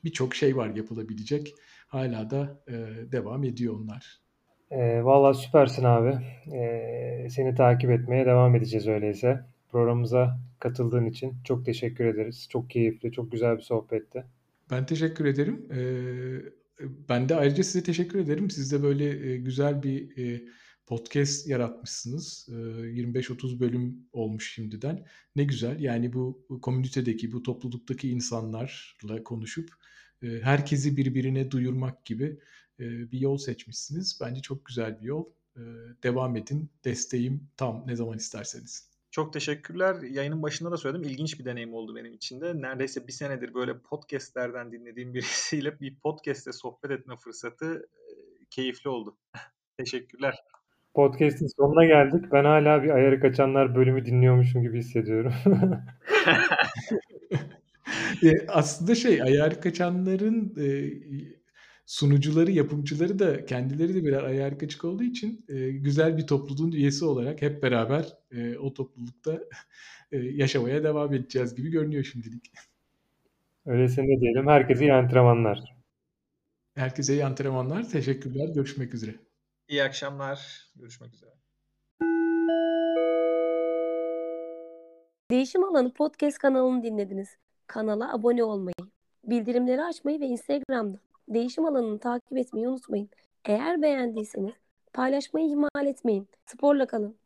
birçok bir şey var yapılabilecek. Hala da e, devam ediyor onlar. E, Valla süpersin abi. E, seni takip etmeye devam edeceğiz öyleyse. Programımıza katıldığın için çok teşekkür ederiz. Çok keyifli, çok güzel bir sohbetti. Ben teşekkür ederim. Ee, ben de ayrıca size teşekkür ederim. Siz de böyle e, güzel bir e, podcast yaratmışsınız. 25-30 ee, bölüm olmuş şimdiden. Ne güzel. Yani bu, komünitedeki, bu topluluktaki insanlarla konuşup e, herkesi birbirine duyurmak gibi e, bir yol seçmişsiniz. Bence çok güzel bir yol. E, devam edin. Desteğim tam ne zaman isterseniz. Çok teşekkürler. Yayının başında da söyledim. İlginç bir deneyim oldu benim için de. Neredeyse bir senedir böyle podcastlerden dinlediğim birisiyle bir podcast'te sohbet etme fırsatı keyifli oldu. teşekkürler. Podcast'in sonuna geldik. Ben hala bir ayarı kaçanlar bölümü dinliyormuşum gibi hissediyorum. aslında şey ayarı kaçanların e, sunucuları, yapımcıları da kendileri de birer ayar kaçık olduğu için e, güzel bir topluluğun üyesi olarak hep beraber e, o toplulukta e, yaşamaya devam edeceğiz gibi görünüyor şimdilik. Öyleyse ne diyelim? Herkese iyi antrenmanlar. Herkese iyi antrenmanlar. Teşekkürler. Görüşmek üzere. İyi akşamlar. Görüşmek üzere. Değişim Alanı Podcast kanalını dinlediniz. Kanala abone olmayı, bildirimleri açmayı ve Instagram'da değişim alanını takip etmeyi unutmayın. Eğer beğendiyseniz paylaşmayı ihmal etmeyin. Sporla kalın.